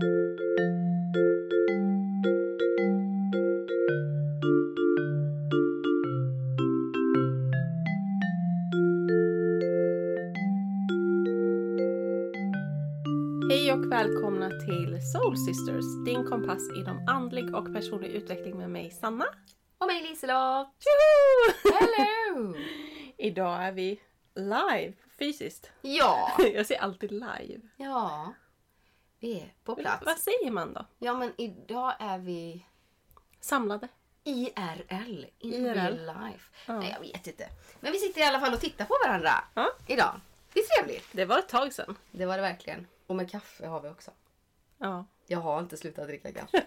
Hej och välkomna till Soul Sisters, din kompass inom andlig och personlig utveckling med mig Sanna. Och mig Liselott! Tjoho! Hello! Idag är vi live, fysiskt. Ja! Jag säger alltid live. Ja. Vi är på plats. Vad säger man då? Ja men idag är vi Samlade? IRL. In IRL. real life. Ja. Nej jag vet inte. Men vi sitter i alla fall och tittar på varandra Ja. idag. Det är trevligt. Det var ett tag sedan. Det var det verkligen. Och med kaffe har vi också. Ja. Jag har inte slutat dricka kaffe.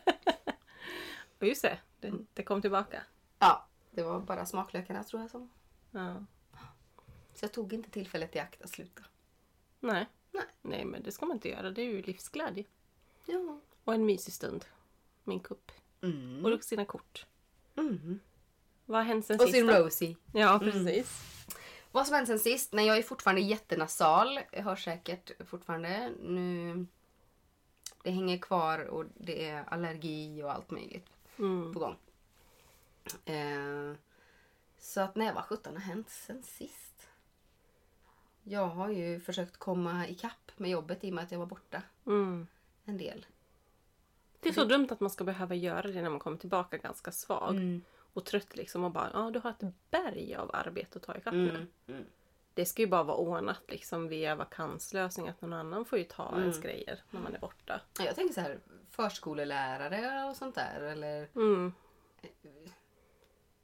Och just det, det, det kom tillbaka. ja. Det var bara smaklökarna tror jag som... Ja. Så jag tog inte tillfället i akt att sluta. Nej. Nej. Nej, men det ska man inte göra. Det är ju livsglädje. Ja. Och en mysig stund. Min kupp. Mm. Och sina kort. Mm. Vad har hänt sen Och sist sin då? Rosie. Ja, precis. Vad som hänt sen sist? Nej, jag är fortfarande jättenasal. Jag hör säkert fortfarande. Nu... Det hänger kvar och det är allergi och allt möjligt Mm. på gång. Eh, så att nej, vad sjutton har hänt sen sist? Jag har ju försökt komma ikapp med jobbet i och med att jag var borta Mm. en del. Det är så dumt att man ska behöva göra det när man kommer tillbaka ganska svag Mm. och trött liksom och bara ja du har ett berg av arbete att ta ikapp nu. Mm. Mm. Det ska ju bara vara ordnat liksom via vakanslösning att någon annan får ju ta Mm. ens grejer när man är borta. Ja, Jag tänker så här, förskolelärare och sånt där. Eller Mm.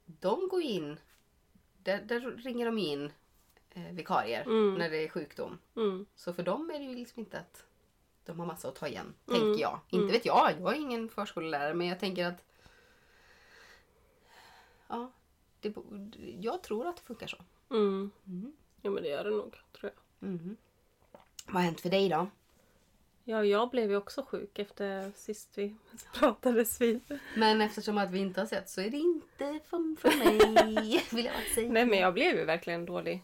de går in, där, där ringer de in vikarier Mm. när det är sjukdom. Mm. Så för dem är det ju liksom inte att de har massa att ta igen, Mm. tänker jag. Inte vet jag, jag är ingen förskollärare men jag tänker att ja, det, jag tror att det funkar så. Mm. Mm. Ja men det gör det nog tror jag. Mhm. Vad har hänt för dig då? Ja jag blev ju också sjuk efter sist vi pratades vid. Men eftersom att vi inte har sett så är det inte för, för mig, vill jag säga. Nej men jag blev ju verkligen dålig.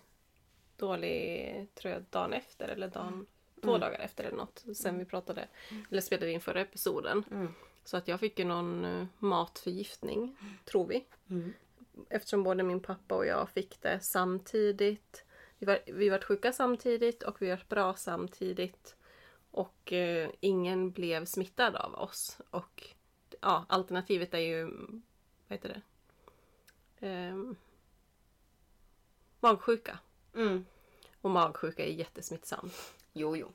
Dålig tror jag dagen efter eller dagen, två dagar efter eller något. Sen vi pratade, eller spelade in förra episoden. Mm. Så att jag fick ju någon eh, matförgiftning, tror vi. Mm. Eftersom både min pappa och jag fick det samtidigt. Vi var, vi var sjuka samtidigt och vi var bra samtidigt. Och eh, ingen blev smittad av oss. Och ja, alternativet är ju, vad heter det? Ehm, magsjuka. Mm. Och magsjuka är jättesmittsamt. Jo, jo.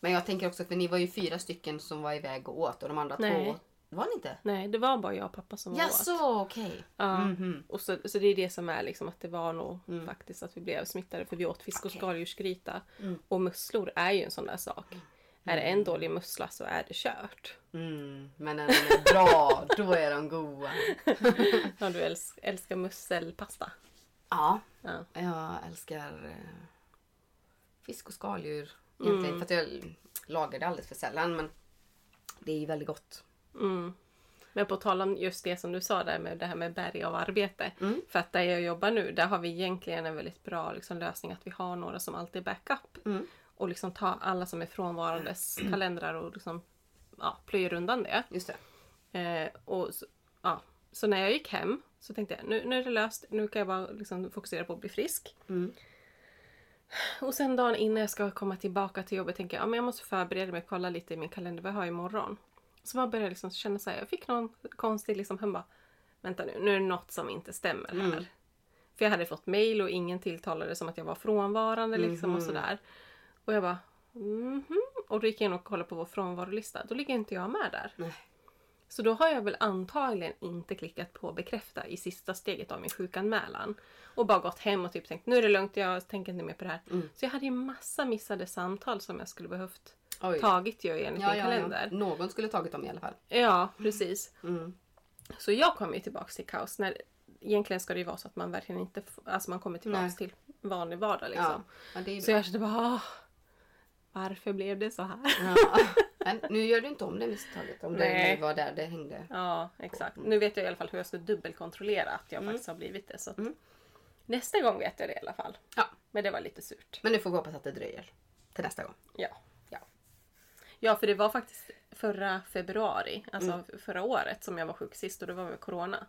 Men jag tänker också för ni var ju fyra stycken som var iväg och åt och de andra Nej. två var ni inte? Nej, det var bara jag och pappa som var Ja, åt. så okej. Ja. Mhm. Och så, så det är det som är liksom att det var nog Mm. faktiskt att vi blev smittade för vi åt fisk och Okej. skaldjursgryta. Mm. Och musslor är ju en sån där sak. Är det en dålig mussla så är det kört. Mm. Men när de är bra, då är de goda. Ja, du älsk, älskar musselpasta. Ja, Ja. jag älskar eh, fisk och skaldjur. Egentligen, Mm. för att jag lagar det alldeles för sällan. Men det är ju väldigt gott. Mm. Men på tal om just det som du sa där med det här med berg av arbete. Mm. För att där jag jobbar nu, där har vi egentligen en väldigt bra liksom, lösning att vi har några som alltid är backup. Mm. Och liksom ta alla som är frånvarandes kalendrar och liksom, ja, plöjer undan det. Just det. Eh, och så, ja. så när jag gick hem så tänkte jag nu, nu är det löst, nu kan jag bara liksom fokusera på att bli frisk. Mm. Och sen dagen innan jag ska komma tillbaka till jobbet tänker jag ja, men jag måste förbereda mig och kolla lite i min kalender vad jag har imorgon. Så man började liksom känna så här, jag fick någon konstig liksom, han bara vänta nu, nu är det något som inte stämmer här. Mm. För jag hade fått mail och ingen tilltalade som att jag var frånvarande liksom och Mhm. sådär. Och jag bara mhm. Och då gick jag in och kollade på vår frånvarolista. Då ligger inte jag med där. Nej. Så då har jag väl antagligen inte klickat på bekräfta i sista steget av min sjukanmälan. Och bara gått hem och typ tänkt nu är det lugnt, jag tänker inte mer på det här. Mm. Så jag hade ju massa missade samtal som jag skulle behövt Oj. tagit ju enligt Ja, min ja, kalender. ja. Någon skulle tagit dem i alla fall. Ja, precis. Mm. Så jag kom ju tillbaks till kaos. När, egentligen ska det ju vara så att man verkligen inte... Alltså man kommer tillbaks till vanlig vardag liksom. Så jag kände bara "Åh, varför blev det så här? Men nu gör du inte om det misstaget om Nej. det nu var där det hängde. Ja, exakt. Nu vet jag i alla fall hur jag ska dubbelkontrollera att jag faktiskt har blivit det. Så Mm. Nästa gång vet jag det i alla fall. Ja. Men det var lite surt. Men nu får vi hoppas att det dröjer till nästa gång. Ja. Ja. Ja, för det var faktiskt förra februari, alltså förra året som jag var sjuk sist och det var med corona.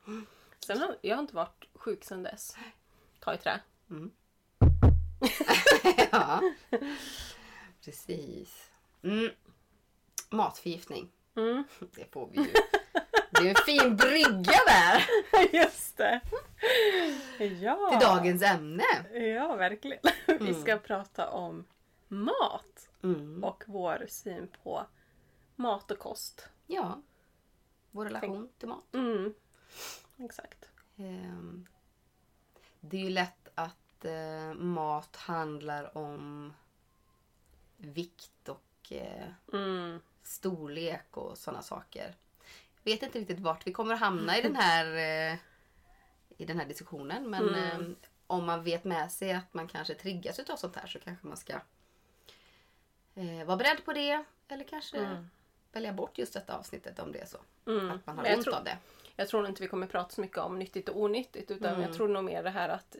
Sen har jag har inte varit sjuk sedan dess. Ta i trä. ja. Precis. Mm. Matförgiftning. Mm. Det får vi ju. Det är en fin brygga där Just det! Ja! till dagens ämne. Ja, verkligen. Vi ska prata om mat Mm. och vår syn på mat och kost. Ja. Vår relation till mat. Mm. Exakt. Ehm, Det är ju lätt att eh, mat handlar om vikt och eh, Mm. Storlek och sådana saker. Jag vet inte riktigt vart vi kommer att hamna i den här, eh, i den här diskussionen. Men Mm. eh, om man vet med sig att man kanske triggas av sånt här så kanske man ska eh, vara beredd på det. Eller kanske Mm. välja bort just detta avsnittet om det är så. Mm. Att man har ont tror- av det. Jag tror inte vi kommer prata så mycket om nyttigt och onyttigt utan Mm. jag tror nog mer det här att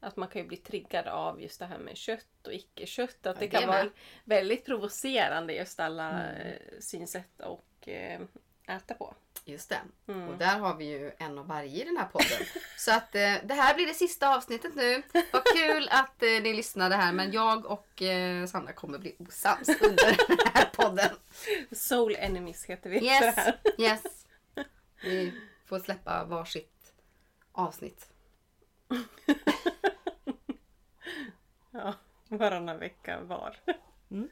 att man kan ju bli triggad av just det här med kött och icke-kött. Att det det kan vara väldigt provocerande just alla Mm. eh, synsätt och eh, äta på. Just det. Mm. Och där har vi ju en av varje i den här podden. Så att eh, det här blir det sista avsnittet nu. Vad kul att eh, ni lyssnade här men jag och eh, Sandra kommer bli osams under den här podden. Soul Enemies heter vi Yes, yes. Vi får släppa varsitt avsnitt. Ja, varannan vecka var. Mm.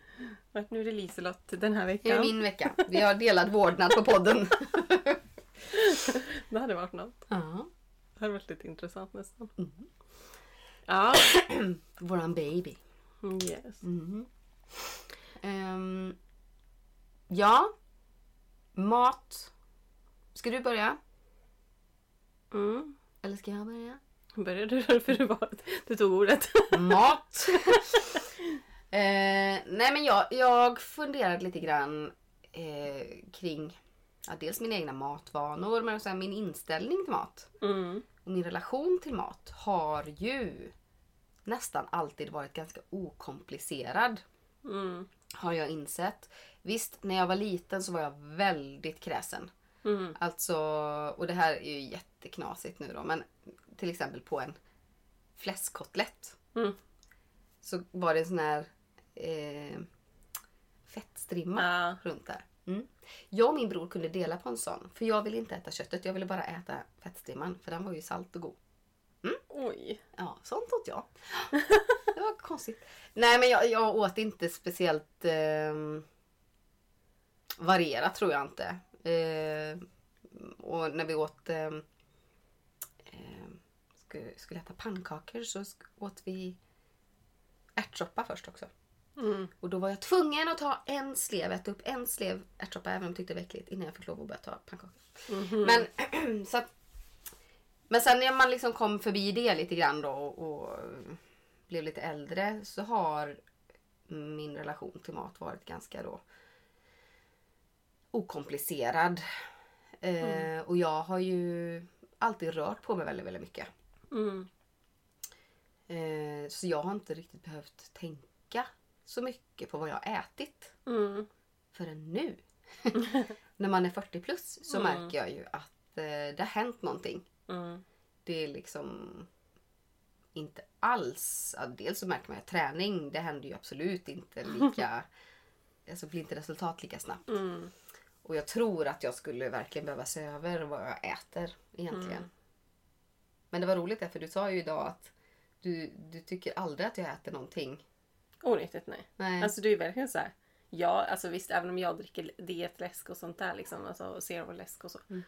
Och Nu är det Liselott den här Det är veckan. min vecka. Vi har delad vårdnad på podden. Det hade varit något. Ja. Det hade varit lite intressant nästan. Mm. Ja, Våran baby. yes. Mm. Ehm, ja. Mat. Ska du börja? Mm. Eller ska jag börja? Började du för du, var, du tog ordet? Mat. eh, nej men jag, jag funderade lite grann eh, kring ja, dels mina egna matvanor men också min inställning till mat. Mm. Och min relation till mat har ju nästan alltid varit ganska okomplicerad. Mm. Har jag insett. Visst, när jag var liten så var jag väldigt kräsen. Mm. Alltså, och det här är ju jätteknasigt nu då, men till exempel på en fläskkotlett. Mm. Så var det en sån här eh, fettstrimma Ja. runt där. Mm. Jag och min bror kunde dela på en sån. För jag ville inte äta köttet, jag ville bara äta fettstrimman. För den var ju salt och god. Oj. Ja, sånt åt jag. Det var konstigt. Nej men jag, jag åt inte speciellt eh, varierat tror jag inte. Eh, och när vi åt eh, skulle, äta pannkakor så åt vi ärtsoppa först också. Mm. Och då var jag tvungen att ta en slev, äta upp en slev ärtsoppa även om jag tyckte det var äckligt innan jag fick lov att börja ta pannkakor. Mhm. Men, så att, men sen när man liksom kom förbi det lite grann då och, och blev lite äldre så har min relation till mat varit ganska då okomplicerad. Eh, och jag har ju alltid rört på mig väldigt, väldigt mycket. Mm. Eh, så jag har inte riktigt behövt tänka så mycket på vad jag har ätit Mm. förrän nu. När man är 40 plus så Mm. märker jag ju att eh, det har hänt någonting. Mm. Det är liksom inte alls... Ja, dels så märker man att träning, det händer ju absolut inte lika... alltså blir inte resultat lika snabbt. Mm. Och jag tror att jag skulle verkligen behöva se över vad jag äter egentligen. Mm. Men det var roligt där, för du sa ju idag att du, du tycker aldrig att jag äter någonting. Onyttigt nej. Nej. Alltså du är verkligen så här. Ja, alltså visst även om jag dricker dietläsk och sånt där liksom. Alltså zero-läsk och så. Mm.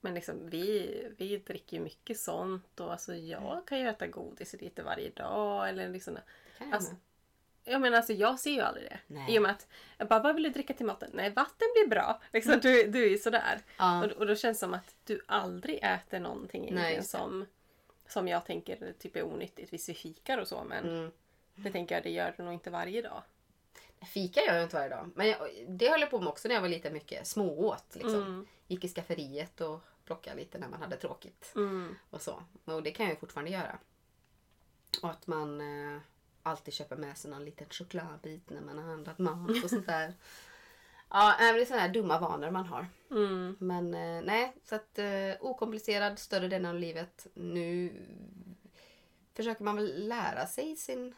Men liksom vi, vi dricker ju mycket sånt och alltså jag kan ju äta godis lite varje dag eller liksom. kan Alltså, jag menar alltså jag ser ju aldrig det. Nej. I och med att jag bara, vad vill du dricka till maten? Nej, vatten blir bra. Liksom, du, du är ju sådär. Ja. Och, och då känns det som att du aldrig äter någonting det. som, som jag tänker typ är onyttigt. Visst vi fikar och så men Mm. det tänker jag det gör du nog inte varje dag. Fika gör jag inte varje dag. Men jag, det höll jag på med också när jag var liten mycket. Smååt liksom. Mm. Gick i skafferiet och plockade lite när man hade tråkigt. Mm. Och så. Och det kan jag fortfarande göra. Och att man... Eh, alltid köpa med sig någon liten chokladbit när man har handlat mat och sånt där. Ja, nej, det är sådana här dumma vanor man har. Mm. Men eh, nej, så att eh, okomplicerad större delen av livet. Nu försöker man väl lära sig sin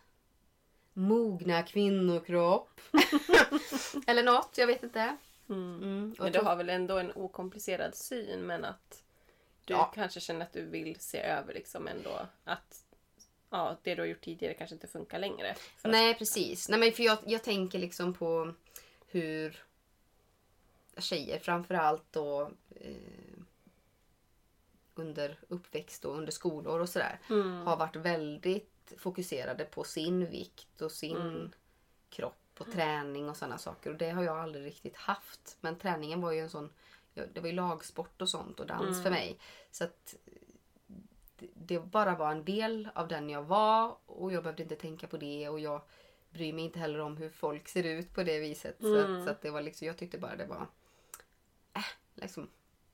mogna kvinnokropp. Eller något, jag vet inte. Mm. Mm. Men du har väl ändå en okomplicerad syn men att du Ja. kanske känner att du vill se över liksom ändå att ja, det du har gjort tidigare kanske inte funkar längre. För att- Nej, precis. Nej, men för jag, jag tänker liksom på hur tjejer framförallt då eh, under uppväxt och under skolår och sådär Mm. har varit väldigt fokuserade på sin vikt och sin Mm. kropp och träning och sådana saker. Och det har jag aldrig riktigt haft. Men träningen var ju en sån, det var ju lagsport och sånt och dans Mm. för mig. Så att det, bara var en del av den jag var och jag behövde inte tänka på det och jag bryr mig inte heller om hur folk ser ut på det viset. Så, Mm. att, så att det var liksom, jag tyckte bara det var, liksom,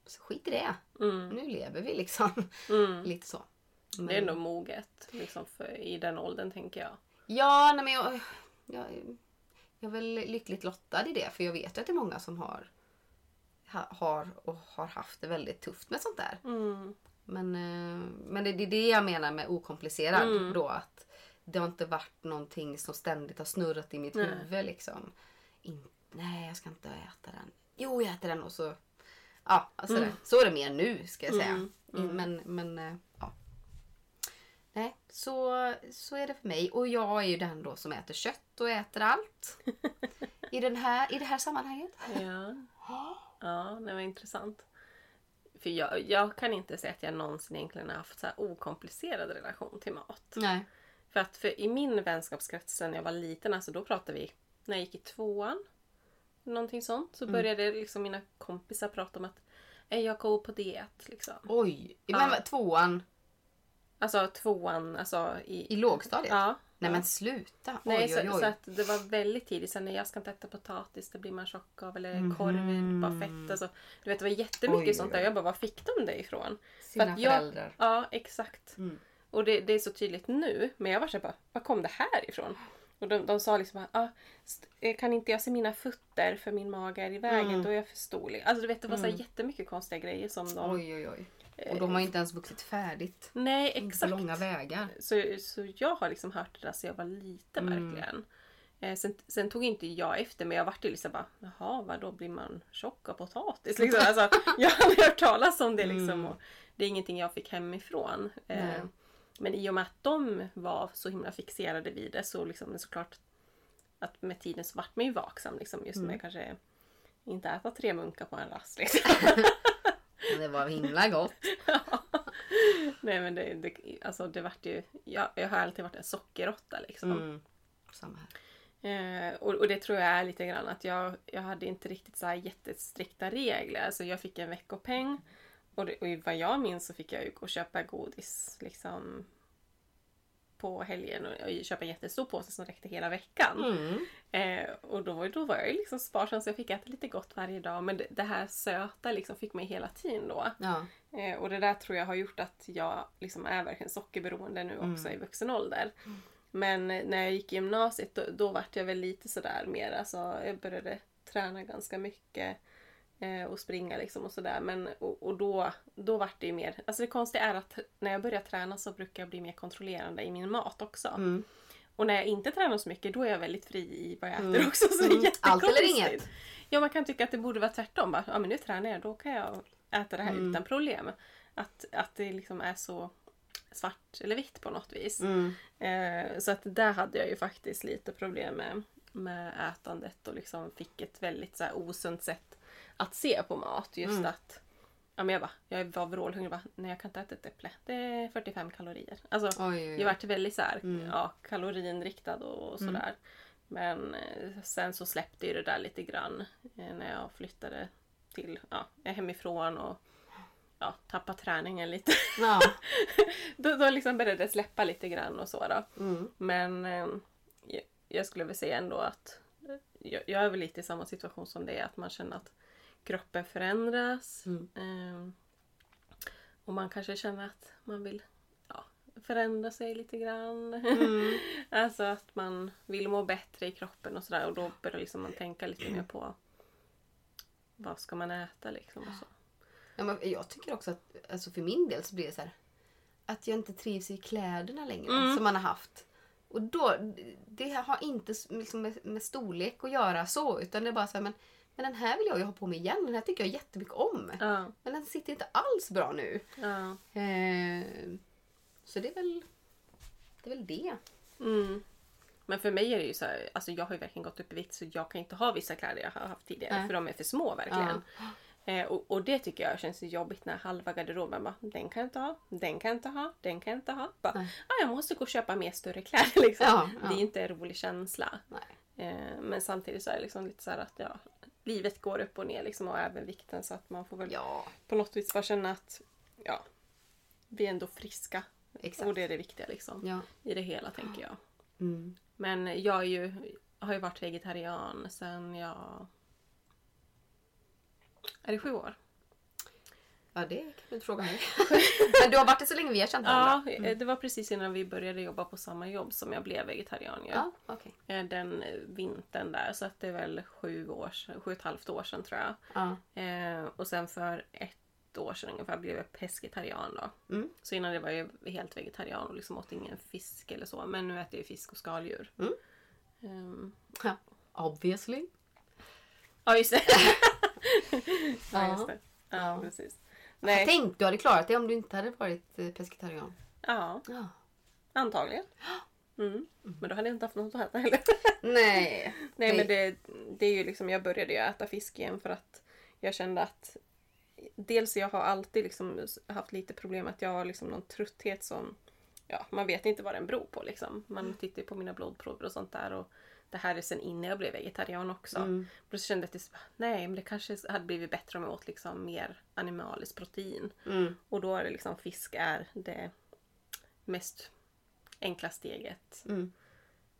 så skit i det. Mm. Nu lever vi liksom. Mm. Lite så. Det är ändå moget liksom, för, i den åldern tänker jag. Ja, nej men jag, jag, jag är väl lyckligt lottad i det. För jag vet ju att det är många som har, ha, har och har haft det väldigt tufft med sånt där. Mm. Men, eh, men det, det är det jag menar med okomplicerad Mm. då. Att det har inte varit någonting som ständigt har snurrat i mitt Nej. huvud liksom. In, nej, jag ska inte äta den. Jo, jag äter den och så... Ja, alltså Mm. så är det mer nu ska jag säga. Mm, mm. Men, men eh, ja. Nej, så, så är det för mig. Och jag är ju den då som äter kött och äter allt. I, den här, I det här sammanhanget. Ja, ja det var intressant. För jag, jag kan inte säga att jag någonsin egentligen har haft så här okomplicerad relation till mat. Nej. För att för i min vänskapskrets sen jag var liten, alltså då pratade vi när jag gick i tvåan. Någonting sånt. Så började liksom mina kompisar prata om att "Eh, jag går på diet. Liksom. Oj, men tvåan Alltså tvåan, alltså i... i lågstadiet? Ja. Nej men sluta. Nej, oj, så, oj, oj. så att det var väldigt tidigt. Sen när jag ska inte äta potatis, det blir man tjock av. Eller Mhm. korv, bara fett. Alltså, du vet, det var jättemycket Oj, sånt där. Jag bara, var fick de det ifrån? Sina för jag- föräldrar. Ja, exakt. Mm. Och det, det är så tydligt nu. Men jag var så bara, var kom det här ifrån? Och de, de sa liksom ah, eh, kan inte jag se mina fötter för min mage är i vägen, Mm. då är jag för storlek. Alltså du vet, det var så Mm. jättemycket konstiga grejer som de... Oj, oj, oj. Och de har inte ens vuxit färdigt. Nej, På exakt. långa vägar. Så, så jag har liksom hört det där sedan jag var liten Mm. verkligen. Eh, sen, sen tog inte jag efter men jag vart ju liksom bara, jaha vadå blir man tjock av potatis? Liksom. Alltså, jag har aldrig hört talas om det liksom. Mm. Det är ingenting jag fick hemifrån. Eh, Nej. Men i och med att de var så himla fixerade vid det så liksom såklart att med tiden så vart man ju vaksam liksom. Just Mm. med kanske inte äta tre munkar på en rast liksom. Men det var himla gott. Nej men det, det, alltså det vart ju, jag, jag har alltid varit en sockerråtta liksom. Mm. Samma här. Eh, och, och det tror jag är lite grann att jag, jag hade inte riktigt så här jättestrikta regler. Alltså jag fick en veckopeng och, det, och vad jag minns så fick jag ju gå och köpa godis liksom på helgen och, och köpa en jättestor påse som räckte hela veckan. Mm. Eh, och då, var- då var jag liksom sparsam så jag fick äta lite gott varje dag. Men det, det här söta liksom fick mig hela tiden då. Ja. Eh, och det där tror jag har gjort att jag liksom är verkligen sockerberoende nu också i vuxen ålder. Men eh, när jag gick i gymnasiet då, då vart jag väl lite sådär mer, alltså jag började träna ganska mycket eh, och springa liksom och sådär. Men och, och då, då vart det ju mer, alltså det konstiga är att när jag börjar träna så brukar jag bli mer kontrollerande i min mat också. Mm. Och när jag inte tränar så mycket då är jag väldigt fri i vad jag äter Mm. också. Så det är Mm. Allt eller inget. Ja, man kan tycka att det borde vara tvärtom. Bara, ja, men nu tränar jag, då kan jag äta det här Mm. utan problem. Att, att det liksom är så svart eller vitt på något vis. Mm. Eh, så att där hade jag ju faktiskt lite problem med, med ätandet och liksom fick ett väldigt så osunt sätt att se på mat. Just Mm. att ja, men jag, bara, jag var vrålhungrig. Bara, Nej, jag kan inte äta ett äpple. Det är 45 kalorier. Alltså, Oj, oj, oj. jag vart väldigt så här, Mm. ja, kalorinriktad och sådär. Men eh, sen så släppte ju det där lite grann eh, när jag flyttade till, ja, hemifrån och ja, tappade träningen lite. Ja. då, då liksom började det släppa lite grann och så då. Mm. Men eh, jag, jag skulle väl säga ändå att eh, jag, jag är väl lite i samma situation som det är, att man känner att kroppen förändras. Mm. Eh, och man kanske känner att man vill ja, förändra sig lite grann. Mm. alltså att man vill må bättre i kroppen och sådär och då börjar liksom man tänka lite mer på vad ska man äta liksom och så. Ja, men jag tycker också att alltså för min del så blir det så här att jag inte trivs i kläderna längre Mm. som man har haft. Och då, det har inte liksom med, med storlek att göra så utan det är bara så här, men, men den här vill jag ju ha på mig igen. Den här tycker jag jättemycket om. Ja, Men den sitter inte alls bra nu. ja. Eh, så det är väl det. Är väl det. Mm. Men för mig är det ju så här, alltså jag har ju verkligen gått upp i vikt så jag kan inte ha vissa kläder jag har haft tidigare Nej. för de är för små verkligen. Eh, och, och det tycker jag känns jobbigt när halva garderoben bara den kan jag inte ha, den kan jag inte ha, den kan jag inte ha. Bara, ah, jag måste gå och köpa mer större kläder liksom. Ja, ja. Det är inte en rolig känsla. Eh, men samtidigt så är det liksom lite så här att ja, livet går upp och ner liksom och även vikten så att man får väl Ja, på något vis bara känna att ja, vi är ändå friska. exakt. Och det är det viktiga liksom. Ja. I det hela tänker jag. Mm. Men jag ju, har ju varit vegetarian sen jag... Är det sju år? Ja, det kan du inte fråga mig. men du har varit det så länge vi har känt varandra? Ja, eh, det var precis innan vi började jobba på samma jobb som jag blev vegetarian. ju. Ja, okej. Eh, Den eh, vintern där, så att det är väl sju, år, sju och ett halvt år sedan tror jag. Ja. Eh, och sen för ett år sedan ungefär blev jag pescetarian då. Mm. Så innan det var jag helt vegetarian och liksom åt ingen fisk eller så. Men nu äter jag fisk och skaldjur. Mm. Ehm, ja. Obviously. Ja, just det. ja, just det. Ja. precis. Jag Nej, tänkte du hade klarat det om du inte hade varit eh, pescetarian. ja, Ja. antagligen. Mm. Men då hade jag inte haft något att äta heller. Nej. Nej, men det, det är ju liksom, jag började ju äta fisk igen för att jag kände att dels jag har alltid liksom haft lite problem att jag har liksom någon trötthet som ja, man vet inte vad den beror på liksom. Man tittar ju på mina blodprover och sånt där och det här är sen innan jag blev vegetarian också. Mm. Så kände jag att bara, nej men det kanske hade blivit bättre om jag åt liksom mer animaliskt protein. Mm. Och då är det liksom fisk är det mest enkla steget. Mm.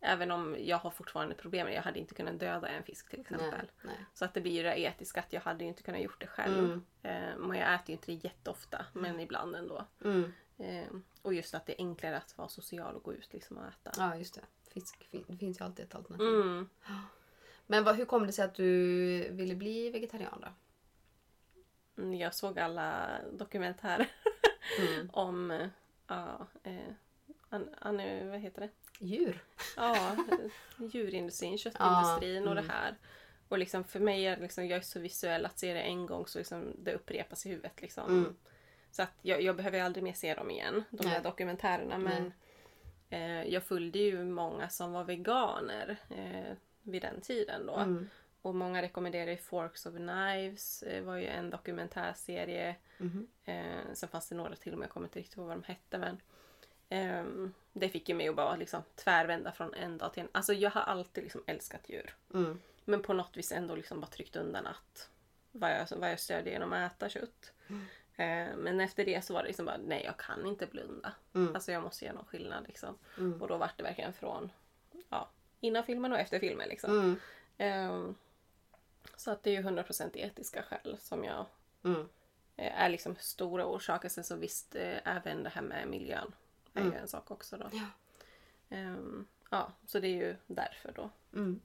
Även om jag har fortfarande problem. Jag hade inte kunnat döda en fisk till exempel. Nej. Nej. Så att det blir ju det etiska att jag hade ju inte kunnat gjort det själv. Mm. Eh, jag äter ju inte det jätteofta, men ibland ändå. Mm. Eh, och just att det är enklare att vara social och gå ut liksom och äta. Ja, just det. Fisk, det finns ju alltid ett alternativ. Mm. Men vad, hur kom det sig att du ville bli vegetarian då? Mm, Jag såg alla dokumentärer Mm. om ja, eh, an, an, vad heter det? Djur. Ja, djurindustrin, köttindustrin och mm. det här. Och liksom för mig är liksom, jag är så visuell att se det en gång så liksom det upprepas i huvudet. Liksom. Mm. Så att jag, jag behöver aldrig mer se dem igen, de Nej. här dokumentärerna. Men eh, jag följde ju många som var veganer eh, vid den tiden då. Mm. Och många rekommenderade Forks of Knives, eh, var ju en dokumentärserie. Mhm. Eh, sen fanns det några till och med, jag kommer inte riktigt ihåg vad de hette. Men, ehm, det fick ju mig att bara liksom tvärvända från en dag till en. Alltså jag har alltid liksom älskat djur. Mm. Men på något vis ändå liksom bara tryckt undan att vad jag, vad jag stödjer genom att äta kött. Eh, men efter det så var det liksom bara, nej jag kan inte blunda. Mm. Alltså jag måste göra någon skillnad liksom. Mm. Och då var det verkligen från ja, innan filmen och efter filmen liksom. Mm. Ehm, så att det är ju 100% etiska skäl som jag Mm. eh, är liksom stora orsaker. Sen så visst, eh, även det här med miljön är ju Mm. en sak också då. Ja. Ehm, ja, så det är ju därför då. Mm.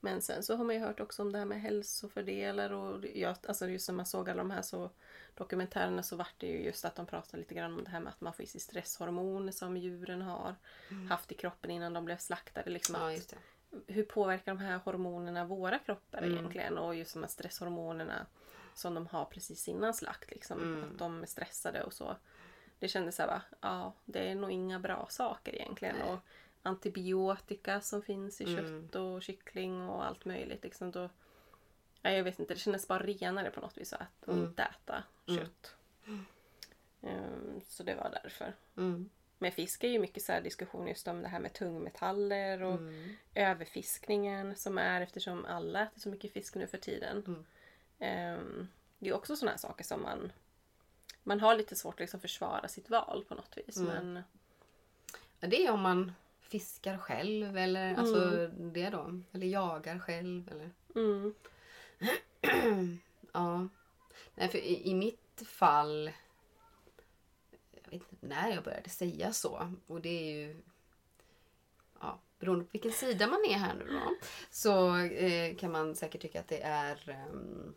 Men sen så har man ju hört också om det här med hälsofördelar och jag, alltså just när man såg alla de här så dokumentärerna så vart det ju just att de pratade lite grann om det här med att man får i sig stresshormoner som djuren har haft i kroppen innan de blev slaktade. Liksom Mm. Ja, att, hur påverkar de här hormonerna våra kroppar Mm. egentligen? Och just de här stresshormonerna som de har precis innan slakt. Liksom, Mm. Att de är stressade och så. Det kändes så här, va, ja, det är nog inga bra saker egentligen. Nej. Och antibiotika som finns i Mm. kött och kyckling och allt möjligt. Liksom, då, ja, jag vet inte, det kändes bara renare på något vis att Mm. inte äta Mm. kött. Ehm, så det var därför. Mm. Men fisk är ju mycket så här diskussion just om det här med tungmetaller och Mm. överfiskningen som är eftersom alla äter så mycket fisk nu för tiden. Mm. Ehm, det är också sådana här saker som man man har lite svårt att liksom försvara sitt val på något vis. Mm. Men Ja, det är om man fiskar själv eller alltså det då. Eller jagar själv eller mm, ja. Nej, för i, i mitt fall vet inte när jag började säga så. Och det är ju ja, beroende på vilken sida man är här nu då. Så eh, kan man säkert tycka att det är ehm,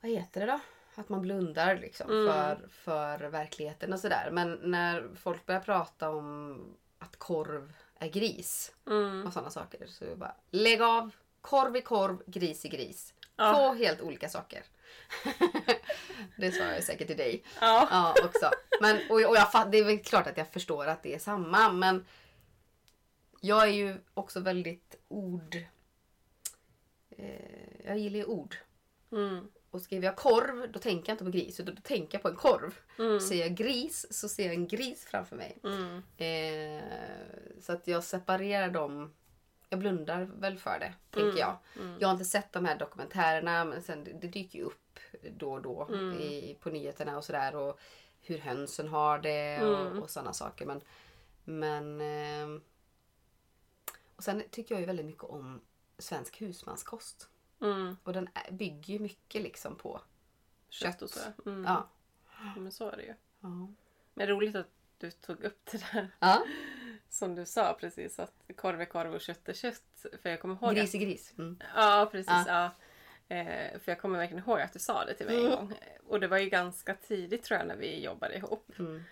vad heter det då? Att man blundar liksom Mm. för, för verkligheten och sådär. Men när folk börjar prata om att korv är gris Mm. och sådana saker så är det bara lägg av! Korv är korv, gris är gris. Ja. Två helt olika saker. det sa jag säkert till dig Ja. ja, också. Men, och, och jag, det är väl klart att jag förstår att det är samma. Men jag är ju också väldigt ord... Eh, jag gillar ju ord. Mm. Och skriver jag korv, då tänker jag inte på gris, utan då tänker jag på en korv. Mm. Säger jag gris, så ser jag en gris framför mig. Mm. Eh, så att jag separerar dem. Jag blundar väl för det, tänker Mm. jag. Mm. Jag har inte sett de här dokumentärerna men sen, det, det dyker ju upp då och då Mm. i, på nyheterna och sådär. Och hur hönsen har det Mm. och, och sådana saker. Men, men ehm, och sen tycker jag ju väldigt mycket om svensk husmanskost. Mm. Och den bygger ju mycket liksom på Kött och så. Ja. Men så är det ju. Ja. Men roligt att du tog upp det där ja. Som du sa precis att korv är korv och kött är kött. För jag kommer ihåg Gris är gris. Mm. Ja, precis. Ja. Eh, för jag kommer verkligen ihåg att du sa det till mig en Mm. gång. Och det var ju ganska tidigt tror jag när vi jobbade ihop. Mm.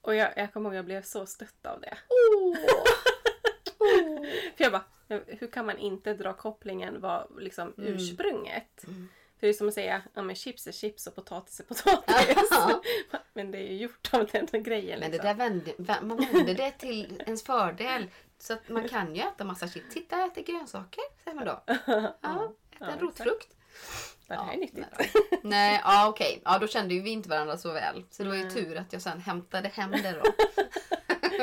Och jag, jag kommer ihåg att jag blev så stött av det. Oh. För jag bara, hur kan man inte dra kopplingen vad liksom Mm. ursprunget? Mm. För det är som att säga, ja men chips är chips och potatis är potatis. Ja. men det är ju gjort av den grejen. Men det Liksom. där vände, vä- man vände det till ens fördel. Så att man kan ju äta massa chips. Titta, jag äter grönsaker, säger man då. Ja, äta Ja, en rotfrukt. det här är nyttigt. Nej, ja, okej. Ja, då kände ju vi inte varandra så väl. Så det var ju tur att jag sen hämtade hem det då.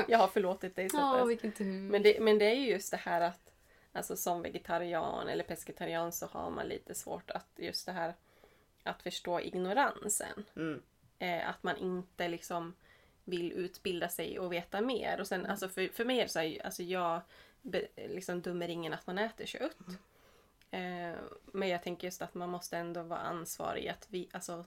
Jag har förlåtit dig så Ja, vilken tur. Men det, men det är ju just det här att alltså som vegetarian eller pescetarian så har man lite svårt att just det här att förstå ignoransen. Mm. Eh, att man inte liksom vill utbilda sig och veta mer. Och sen, alltså för, för mig är det så här, alltså jag be, liksom dömer ingen att man äter kött. Eh, men jag tänker just att man måste ändå vara ansvarig att vi, alltså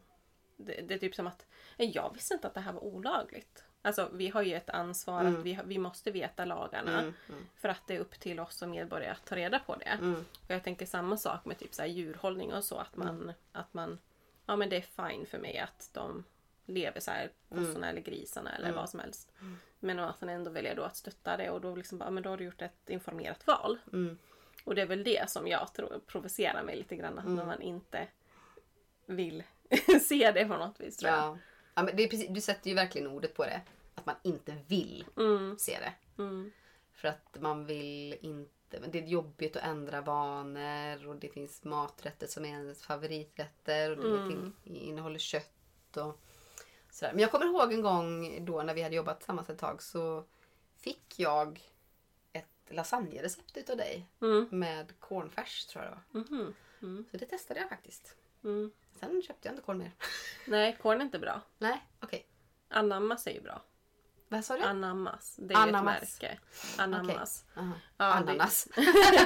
det, det är typ som att eh, jag visste inte att det här var olagligt. Alltså vi har ju ett ansvar Mm. att vi, vi måste veta lagarna. Mm. Mm. För att det är upp till oss som medborgare att ta reda på det. Mm. Och jag tänker samma sak med typ så djurhållning och så. Att man, att man ja men det är fine för mig att de lever så här, kossorna eller grisarna eller Mm. vad som helst. Men att man ändå väljer då att stötta det och då liksom bara, men då har du gjort ett informerat val. Mm. Och det är väl det som jag tror provocerar mig lite grann. Att Mm. man inte vill se det på något vis tror jag. Ja. Ja, men det är precis, du sätter ju verkligen ordet på det. Att man inte vill Mm, se det. mm, För att man vill inte... men Det är jobbigt att ändra vanor och det finns maträtter som är ens favoriträtter och det Mm. innehåller kött och sådär. Men jag kommer ihåg en gång då när vi hade jobbat tillsammans ett tag så fick jag ett lasagnerecept utav dig mm, med cornfärs tror jag det var. mhm, mm, Så det testade jag faktiskt. Mm. Sen köpte jag inte korn mer. Nej, korn är inte bra. Nej, okej. Anammas är ju bra. Vad sa du? Anammas. Det är ju ett Anamas. märke. Anammas. Aha. Ja, det- Ananas.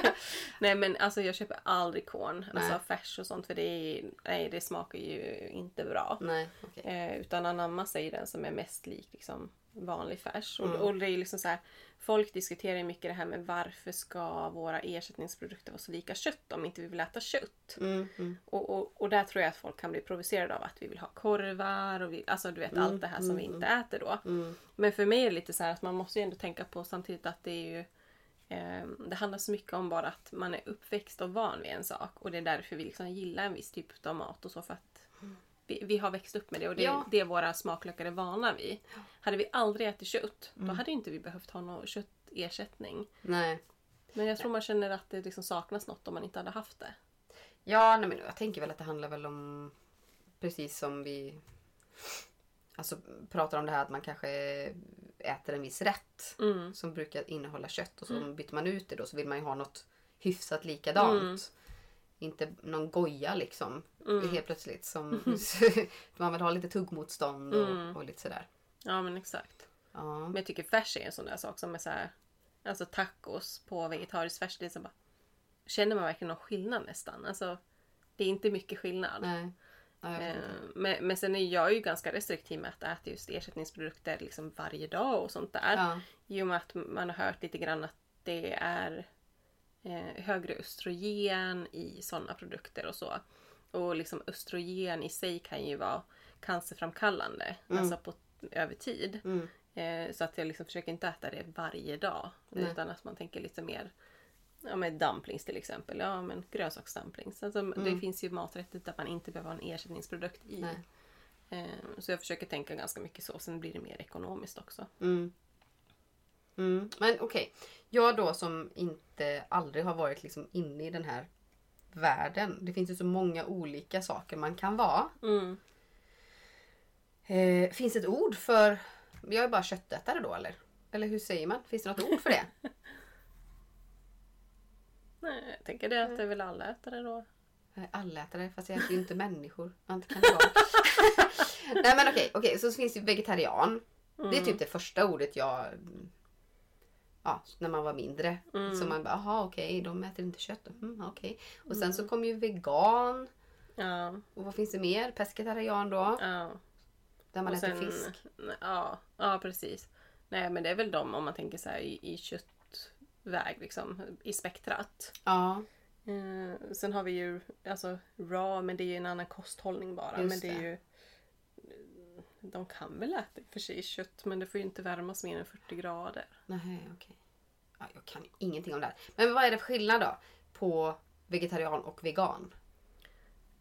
Nej men alltså jag köper aldrig korn. Nej. Alltså färs och sånt för det, är, nej, det smakar ju inte bra. Nej, okej. Eh, utan anammas är ju den som är mest lik liksom, vanlig färs. Och, Mm. och det är liksom så här, folk diskuterar mycket det här med varför ska våra ersättningsprodukter vara så lika kött om inte vi vill äta kött. Mm, mm. Och, och, och där tror jag att folk kan bli provocerade av att vi vill ha korvar och vi, alltså du vet Mm, allt det här som vi mm, inte äter då. Mm. Men för mig är det lite så här att man måste ju ändå tänka på samtidigt att det är ju eh, Det handlar så mycket om bara att man är uppväxt och van vid en sak och det är därför vi liksom gillar en viss typ av mat och så för att vi, vi har växt upp med det och det, Ja. det är våra smaklökar är vana vid. Hade vi aldrig ätit kött då Mm. hade inte vi behövt ha någon köttersättning. Nej. Men jag tror man känner att det liksom saknas något om man inte hade haft det. Ja, nej, men jag tänker väl att det handlar väl om precis som vi alltså, pratar om det här att man kanske äter en viss rätt Mm. som brukar innehålla kött och så byter man ut det då så vill man ju ha något hyfsat likadant. Inte någon goja liksom Mm. helt plötsligt som man vill ha lite tuggmotstånd och, Mm. och lite sådär. Ja men exakt. Ja. Men jag tycker färs är en sån där sak som är så här, Alltså tacos på vegetarisk färs. Det är så bara, känner man verkligen någon skillnad nästan? Alltså, det är inte mycket skillnad. Nej. Eh, men, men sen är jag ju ganska restriktiv med att äta just ersättningsprodukter liksom varje dag och sånt där. Ja. I och med att man har hört lite grann att det är eh, högre östrogen i sådana produkter och så. Och liksom östrogen i sig kan ju vara cancerframkallande alltså på, över tid. Mm. Eh, så att jag liksom försöker inte äta det varje dag. Nej. Utan att man tänker lite mer Ja men dumplings till exempel. Ja men grönsaksdumplings. Alltså, Det finns ju maträtter där man inte behöver ha en ersättningsprodukt i. Eh, så jag försöker tänka ganska mycket så. Sen blir det mer ekonomiskt också. Mm. Mm. Men okej, jag då som inte aldrig har varit liksom inne i den här världen. Det finns ju så många olika saker man kan vara. Mm. Eh, finns det ett ord för... Jag är bara köttätare då eller? Eller hur säger man? Finns det något ord för det? Nej, jag tänker det att det är väl alla ätare då. Allätare fast jag äter ju inte människor. Jag inte kan det vara. Nej men okej, okej, så finns det ju vegetarian. Det är typ det första ordet jag... Ja, när man var mindre. Så man bara, jaha okej, de äter inte kött. Mm, okej. Och sen så kom ju vegan. Ja, Och vad finns det mer? Pescetarian då. ja. Där man Och äter sen, fisk. Ja, ja, precis. Nej, men det är väl de om man tänker så här i, i köttväg liksom. I spektrat. Ja, Eh, sen har vi ju alltså raw, men det är ju en annan kosthållning bara. Just men det är det. ju... De kan väl äta i för sig kött, men det får ju inte värmas mer än 40 grader. nej okej. Ja, jag kan ingenting om det här. Men vad är det för skillnad då? På vegetarian och vegan?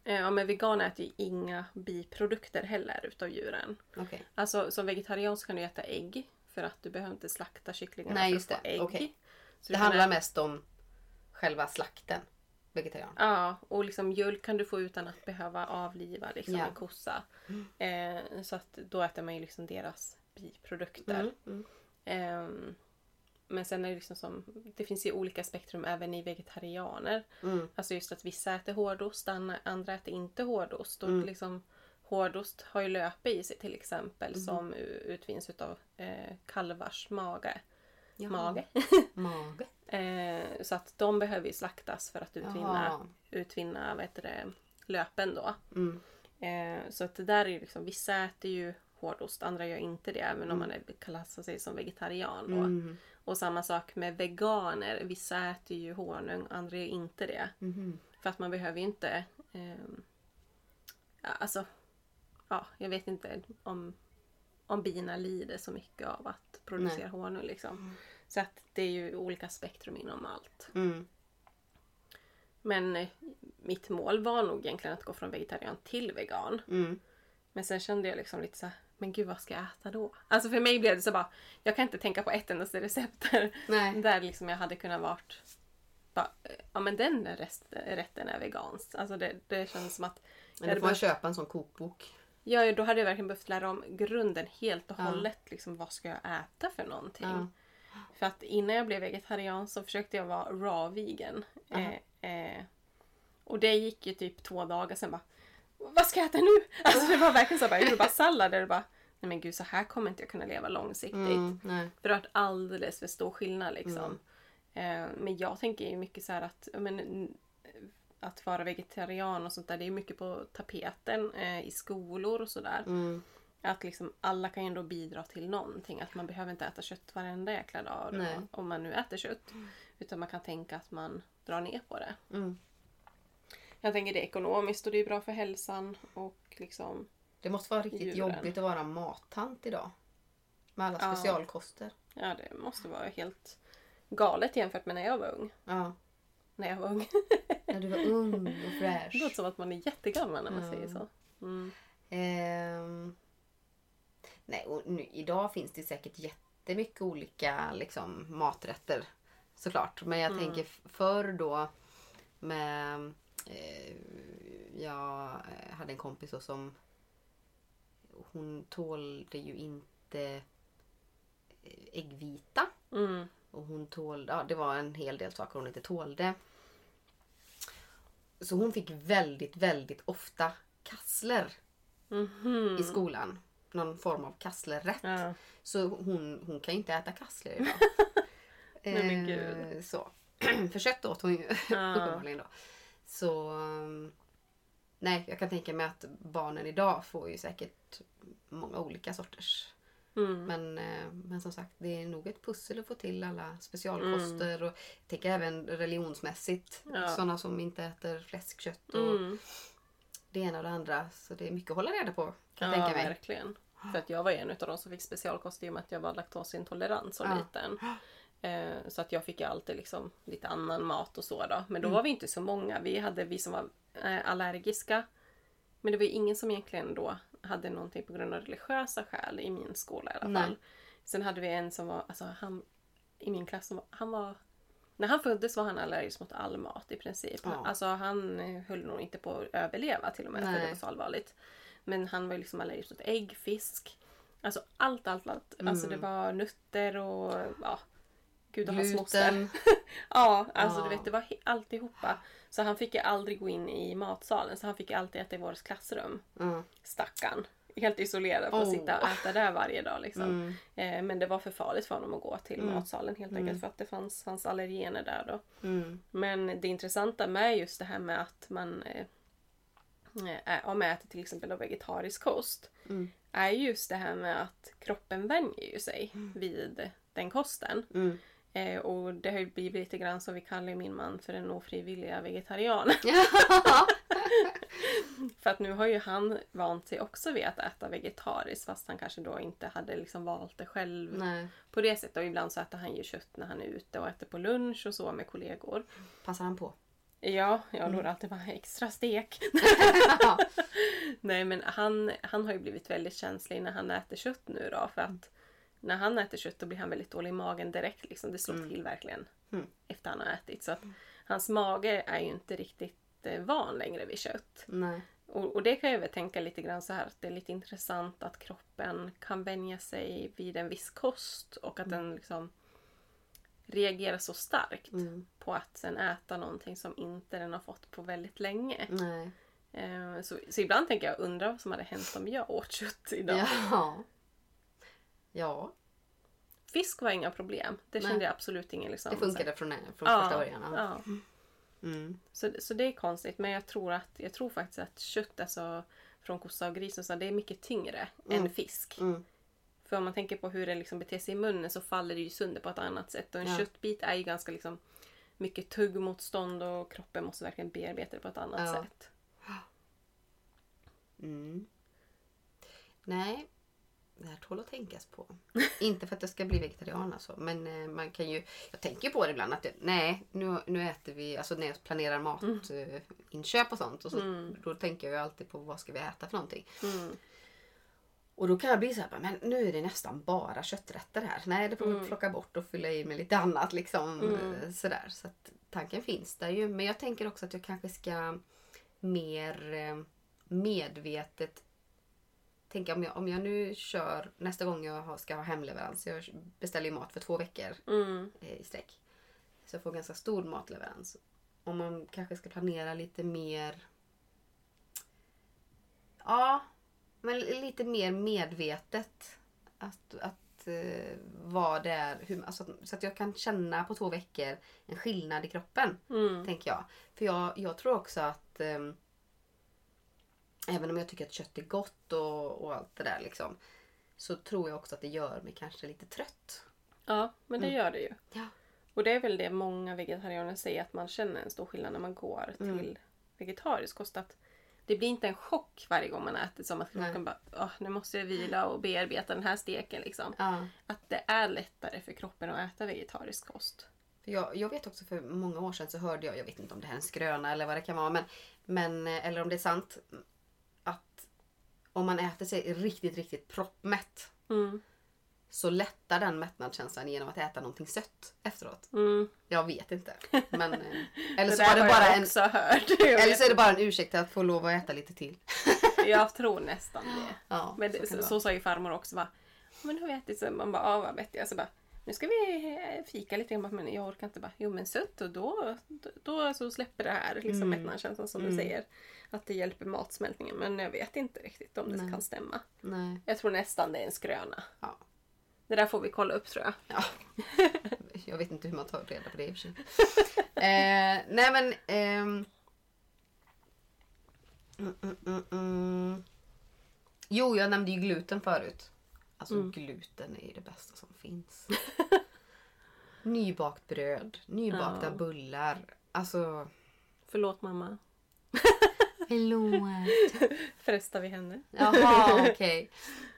Eh, Ja, men vegan äter ju inga biprodukter heller utav djuren. Okej. Alltså som vegetarian så kan du äta ägg. För att du behöver inte slakta kycklingarna Nej, för att få det. ägg. Okej. Så Det handlar mest om själva slakten. Vegetarian. Ja, och liksom mjölk kan du få utan att behöva avliva liksom, Ja. en kossa. Eh, så att då äter man ju liksom deras biprodukter. Mm, mm. Ehm, men sen är det liksom som, det finns ju olika spektrum även i vegetarianer. Mm. Alltså just att vissa äter hårdost, an- andra äter inte hårdost. Och Mm. liksom, hårdost har ju löpe i sig till exempel Mm. som utvinns utav eh, kalvars mage. Jaha. mage. Mage. Eh, så att de behöver ju slaktas för att utvinna, Jaha. utvinna vad heter det, löpen då. Mm. Eh, så att det där är ju liksom, vissa äter ju hårdost, andra gör inte det även om man är, klassar sig som vegetarian då. Mm. Och samma sak med veganer, vissa äter ju honung, andra gör inte det. Mhm. För att man behöver ju inte, ja, alltså, ja, jag vet inte om, om bina lider så mycket av att producera Nej. honung liksom. Så att det är ju olika spektrum inom allt. Mm. Men eh, mitt mål var nog egentligen att gå från vegetarian till vegan. Mm. Men sen kände jag liksom lite så här, men gud vad ska jag äta då? Alltså för mig blev det så bara, jag kan inte tänka på ett endaste recept där, liksom jag hade kunnat varit bara, eh, ja men den rest, rätten är vegansk. Alltså det, det känns som att Men då får hade köpa en sån kokbok. Ja, då hade jag verkligen behövt lära om grunden helt och Ja. hållet. Liksom, vad ska jag äta för någonting? Ja. För att innan jag blev vegetarian så försökte jag vara raw vegan. Eh, eh, och det gick ju typ två dagar sen bara Vad ska jag äta nu? Alltså det var verkligen så bara, jag gjorde bara sallad och bara Nej men gud så här kommer inte jag kunna leva långsiktigt. Mm. För det har varit alldeles för stor skillnad liksom. Eh, men jag tänker ju mycket så här att ja, men, att vara vegetarian och sånt där, det är mycket på tapeten eh, i skolor och sådär. Mm. Att liksom alla kan ju ändå bidra till någonting. Att man behöver inte äta kött varenda jäkla dag Nej. om man nu äter kött. Utan man kan tänka att man drar ner på det. Mm. Jag tänker det är ekonomiskt och det är bra för hälsan. Och liksom, Det måste vara riktigt Djuren. jobbigt att vara mattant idag. Med alla Ja. specialkoster. ja det måste vara helt galet jämfört med när jag var ung. Ja. När jag var ung. När du var ung och Det fräsch. låter som att man är jättegammal när man Ja. säger så. Mm. Ehm, nej, och nu, idag finns det säkert jättemycket olika liksom, maträtter såklart. Men jag Mm. tänker förr då med... Eh, jag eh, hade en kompis då som... Hon tålde ju inte eh, äggvita. Mm. Och hon tålde, ja det var en hel del saker hon inte tålde. Så hon fick väldigt, väldigt ofta kassler Mhm. i skolan. Någon form av kasslerrätt. Ja. Så hon, hon kan ju inte äta kassler idag. Eh. Så. För kött åt hon ju Ja. uppenbarligen då. Så... nej, jag kan tänka mig att barnen idag får ju säkert många olika sorters. Mm. Men, eh, men som sagt, det är nog ett pussel att få till alla specialkoster. Och jag tänker även religionsmässigt. Mm. Ja. Sådana som inte äter fläskkött och Mm. det ena och det andra. Så det är mycket att hålla reda på. Kan Ja, jag tänka mig. verkligen. För att jag var en av de som fick specialkost i och med att jag var laktosintolerant så Ja. liten. Eh, så att jag fick alltid liksom lite annan mat och så då. Men Mm. då var vi inte så många. Vi hade vi som var eh, allergiska. Men det var ju ingen som egentligen då hade någonting på grund av religiösa skäl i min skola i alla Nej. fall. Sen hade vi en som var, alltså han i min klass, som var, han var när han föddes var han allergisk mot all mat i princip. Ja. Alltså han höll nog inte på att överleva till och med för Nej. det var så allvarligt. Men han var liksom allergisk mot ägg, fisk. Alltså allt, allt, allt. Alltså det var nötter och ja. Gud och hans moster. Ja, alltså Ja. du vet det var alltihopa. Så han fick ju aldrig gå in i matsalen så han fick alltid äta i vårt klassrum. Ja. Stackarn. Helt isolerad för att Oh. sitta och äta där varje dag liksom. Mm. Eh, men det var för farligt för honom att gå till Mm. matsalen helt enkelt för att det fanns, fanns allergener där då. Mm. Men det intressanta med just det här med att man eh, om man äter till exempel vegetarisk kost Mm. är just det här med att kroppen vänjer ju sig vid den kosten. Mm. Eh, och det har ju blivit lite grann som vi kallar min man för den ofrivilliga vegetarianen. För att nu har ju han vant sig också vid att äta vegetariskt fast han kanske då inte hade liksom valt det själv Nej. på det sättet. Och ibland så äter han ju kött när han är ute och äter på lunch och så med kollegor. Passar han på? Ja, jag lovar alltid bara extra stek. Nej men han, han har ju blivit väldigt känslig när han äter kött nu då för att när han äter kött då blir han väldigt dålig i magen direkt liksom. Det slår till verkligen Mm. efter han har ätit. Så att hans mage är ju inte riktigt eh, van längre vid kött. Nej. Och, och det kan jag väl tänka lite grann så här att det är lite intressant att kroppen kan vänja sig vid en viss kost och att den liksom reagerar så starkt Mm. på att sen äta någonting som inte den har fått på väldigt länge. Nej. Eh, Så, så ibland tänker jag, undra vad som hade hänt om jag åt kött idag. Ja. Ja. Fisk var inga problem. Det Nej. kände jag absolut ingen liksom. Det funkade från, från ja, första början. Ja. Mm. Så, så det är konstigt. Men jag tror, att, jag tror faktiskt att kött alltså, från kossa och gris och så, det är mycket tyngre än fisk. Mm. För om man tänker på hur det liksom beter sig i munnen så faller det ju sönder på ett annat sätt. Och en Ja. köttbit är ju ganska liksom mycket tuggmotstånd och kroppen måste verkligen bearbeta det på ett annat Ja. sätt. Mm. Nej, det här tål att tänkas på. Inte för att jag ska bli vegetarian alltså. Men eh, man kan ju... Jag tänker ju på det ibland att nej, nu, nu äter vi... Alltså när jag planerar matinköp eh, inköp och sånt. Och så, Mm. Då tänker jag ju alltid på vad ska vi äta för någonting. Mm. Och då kan jag bli så här, men nu är det nästan bara kötträtter här. Nej, det får vi plocka bort och fylla i med lite annat liksom. Mm. eh, Sådär. Så att tanken finns där ju. Men jag tänker också att jag kanske ska mer eh, medvetet tänka om jag, om jag nu kör nästa gång jag ska ha hemleverans. Jag beställer ju mat för två veckor Mm. eh, i sträck. Så jag får ganska stor matleverans. Om man kanske ska planera lite mer... Ja, men lite mer medvetet. Att, att eh, vad det är. Hur, alltså, så att jag kan känna på två veckor en skillnad i kroppen. Mm. Tänker jag. För jag, jag tror också att ehm, även om jag tycker att kött är gott och, och allt det där liksom. Så tror jag också att det gör mig kanske lite trött. Ja, men det gör det ju. Ja. Och det är väl det många vegetarianer säger att man känner en stor skillnad när man går Mm. till vegetarisk kost. Att det blir inte en chock varje gång man äter som att kroppen bara Åh, nu måste jag vila och bearbeta den här steken liksom. Ja. Att det är lättare för kroppen att äta vegetarisk kost. Jag, jag vet också för många år sedan så hörde jag, jag vet inte om det här är en skröna eller vad det kan vara, men, men eh, eller om det är sant. Om man äter sig riktigt, riktigt proppmätt Mm. så lättar den mättnadskänslan genom att äta någonting sött efteråt. Mm. Jag vet inte. Men, eh, eller, så var det bara jag en. Jag, eller så är det bara en ursäkt att få lov att äta lite till. jag tror nästan det. Ja, Men så det, så, så sa ju farmor också. Bara, men nu har vi ätit så man bara, ja vad vettigt. Jag så bara, nu ska vi eh, fika lite. Bara, men jag orkar inte. Bara, jo men sött och då, då, då så släpper det här liksom Mm. mättnadskänslan som du säger. Att det hjälper matsmältningen. Men jag vet inte riktigt om det Nej. kan stämma. Nej. Jag tror nästan det är en skröna. Ja. Det där får vi kolla upp tror jag. Ja. Jag vet inte hur man tar reda på det i och för sig. eh, nej men... ehm, Mm, mm, mm, mm. Jo, jag nämnde ju gluten förut. Alltså Mm. gluten är ju det bästa som finns. Nybakt bröd, nybakta Ja. bullar. Alltså... Förlåt mamma. Förlåt. Frestar vi henne? Jaha, okej.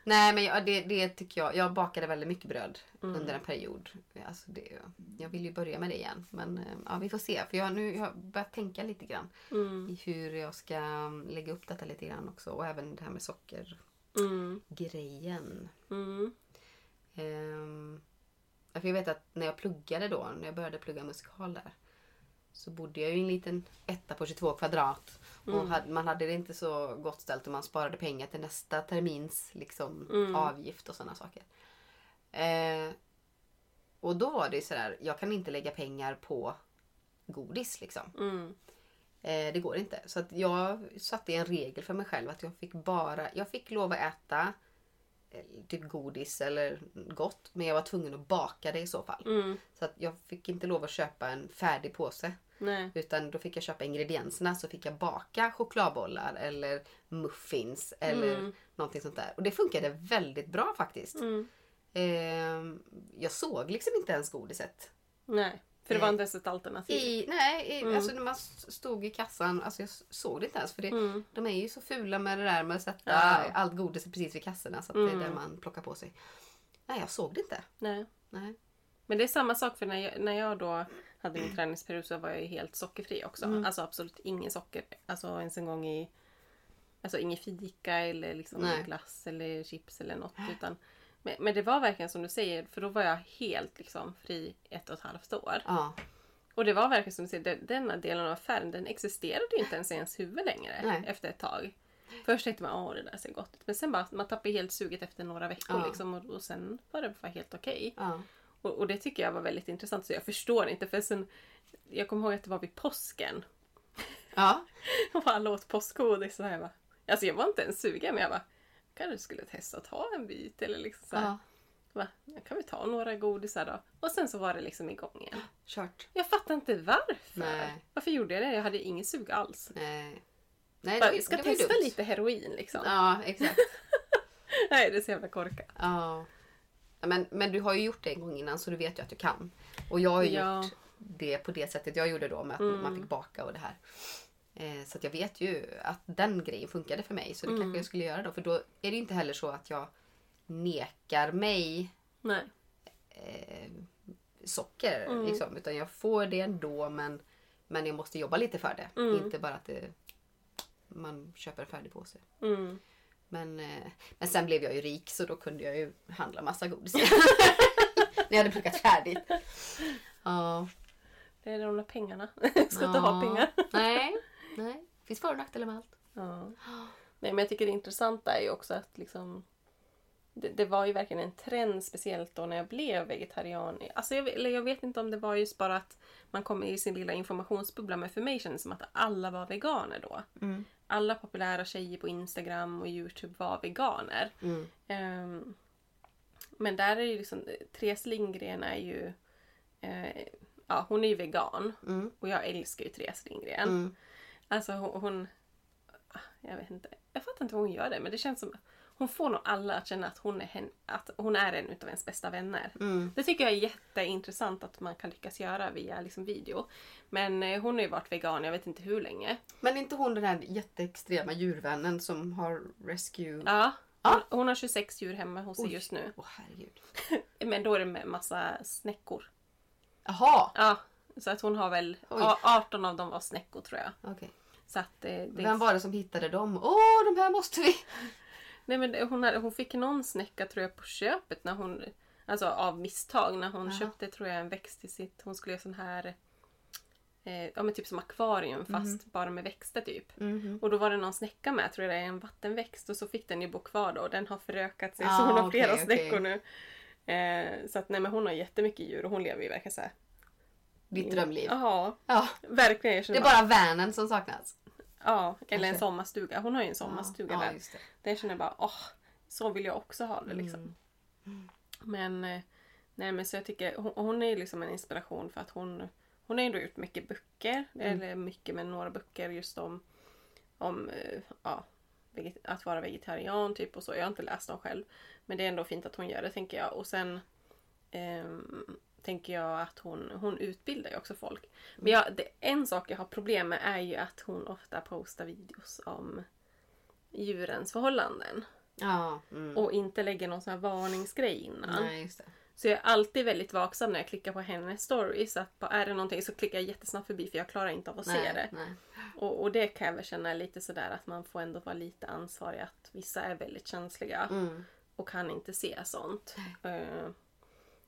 Nej men jag, det, det tycker jag. Jag bakade väldigt mycket bröd Mm. under en period. Alltså det, jag vill ju börja med det igen. Men eh, ja, vi får se. För jag, nu, jag har börjat tänka lite grann Mm. i hur jag ska mm, lägga upp detta lite grann också. Och även det här med sockergrejen. Mm. Mm. Ehm, ja, för jag vet att när jag pluggade då, när jag började plugga musikal där. Så bodde jag i en liten etta på 22 kvadrat. Och Mm. hade, man hade det inte så gott ställt och man sparade pengar till nästa termins liksom, Mm. avgift och sådana saker. Eh, och då var det sådär, jag kan inte lägga pengar på godis liksom. Mm. Eh, det går inte. Så att jag satte en regel för mig själv att jag fick bara, jag fick lov att äta eh, typ godis eller gott. Men jag var tvungen att baka det i så fall. Mm. Så att jag fick inte lov att köpa en färdig påse. Nej. Utan då fick jag köpa ingredienserna så fick jag baka chokladbollar eller muffins eller Mm. någonting sånt där. Och det funkade väldigt bra faktiskt. Mm. Eh, jag såg liksom inte ens godiset. Nej. För det var inte ens ett alternativ. I, nej, i, Mm. alltså när man stod i kassan, alltså jag såg det inte ens. För det, Mm. de är ju så fula med det där med att sätta Ja. allt godis precis vid kassorna så att det Mm. är där man plockar på sig. Nej, jag såg det inte. Nej. Nej. Men det är samma sak för när jag, när jag då hade min träningsperiod så var jag ju helt sockerfri också. Mm. Alltså absolut ingen socker. Alltså ens en gång i... Alltså ingen fika eller liksom glass eller chips eller något. Utan, men, men det var verkligen som du säger, för då var jag helt liksom fri ett och ett halvt år. Ja, Och det var verkligen som du säger, den, denna delen av affären den existerade inte ens i ens huvud längre Nej. efter ett tag. Först tänkte man åh det där ser gott ut. Men sen bara man tappade helt suget efter några veckor Ja. liksom, och, och sen var det bara helt okej. ja. Och, och det tycker jag var väldigt intressant så jag förstår inte för sen Jag kommer ihåg att det var vid påsken ja. och alla åt påskgodis och jag bara Alltså jag var inte ens sugen men jag bara Kanske skulle testa att ta en bit eller liksom så här, va, Kan vi ta några godisar då? Och sen så var det liksom igång igen. Kört. Jag fattar inte varför. Nej. Varför gjorde jag det? Jag hade ingen sug alls. Nej. Nej, Bara, det, ska det testa dumt. lite heroin liksom. Ja, exakt. Nej det är så jävla korkat. Ja, Men, men du har ju gjort det en gång innan så du vet ju att du kan. Och jag har ju Ja. gjort det på det sättet jag gjorde då med att Mm. man fick baka och det här. Eh, så att jag vet ju att den grejen funkade för mig. Så det Mm. kanske jag skulle göra då. För då är det inte heller så att jag nekar mig eh, socker. Mm. Liksom, utan jag får det ändå men, men jag måste jobba lite för det. Mm. Inte bara att det, man köper en färdig påse. Mm. Men, eh, men sen blev jag ju rik så då kunde jag ju handla massa godis. När jag hade plockat färdigt. Ja. Det är de där pengarna. Jag ska inte ha Ja. pengar. Nej. Nej. Finns för och nackdelar med allt. Ja. Nej, men jag tycker det intressanta är ju också att liksom det, det var ju verkligen en trend speciellt då när jag blev vegetarian. Alltså jag, eller jag vet inte om det var just bara att man kom i sin lilla informationsbubbla men för mig kändes det som att alla var veganer då. Mm. Alla populära tjejer på Instagram och Youtube var veganer. Mm. Ehm, men där är ju liksom, Therese Lindgren är ju eh, Ja, hon är ju vegan. Mm. Och jag älskar ju Therese Lindgren. Mm. Alltså hon, hon... Jag vet inte. Jag fattar inte hur hon gör det men det känns som... Hon får nog alla att känna att hon är, hen, att hon är en utav ens bästa vänner. Mm. Det tycker jag är jätteintressant att man kan lyckas göra via liksom video. Men eh, hon har ju varit vegan jag vet inte hur länge. Men är inte hon den här jätteextrema djurvännen som har rescue... Ja. Hon, hon har 26 djur hemma hos sig Oj. just nu. Åh herregud. Men då är det med massa snäckor. Jaha! Ja. Så att hon har väl... Oj. a- 18 av dem var snäckor tror jag. Okej. Så att eh, det, Vem var det som hittade dem? Åh, de här måste vi! Nej men det- hon, hade, hon fick någon snäcka tror jag på köpet när hon... Alltså av misstag när hon Jaha. köpte tror jag en växt till sitt... Hon skulle göra sån här... Eh, ja men typ som akvarium fast bara med växter typ. Mhm. Och då var det någon snäcka med, tror jag det är en vattenväxt och så fick den ju bo kvar då och den har förökat sig Ah, så hon har okej, flera okej. snäckor nu. Eh, så att nej men hon har jättemycket djur och hon lever ju verkligen såhär. Ditt drömliv. Ja, Ja. verkligen. Det är bara vanen som saknas. Ja, eller en sommarstuga. Hon har ju en sommarstuga ja, där. just det. Det känner jag bara, åh, så vill jag också ha det liksom. Mm. Men, eh, nej men så jag tycker, hon, hon är ju liksom en inspiration för att hon, hon har ändå gjort mycket böcker, Mm. eller mycket med några böcker just om om eh, ja, att vara vegetarian typ och så. Jag har inte läst dem själv. Men det är ändå fint att hon gör det tänker jag. Och sen ehm, tänker jag att hon, hon utbildar ju också folk. Men jag, det, en sak jag har problem med är ju att hon ofta postar videos om djurens förhållanden. Ja. Mm. Och inte lägger någon sån här varningsgrej innan. Nej. Så jag är alltid väldigt vaksam när jag klickar på hennes stories. Att bara, är det någonting så klickar jag jättesnabbt förbi för jag klarar inte av att se Nej, det. nej. Och, och det kan jag väl känna lite sådär att man får ändå vara lite ansvarig att vissa är väldigt känsliga Mm. och kan inte se sånt. Eh,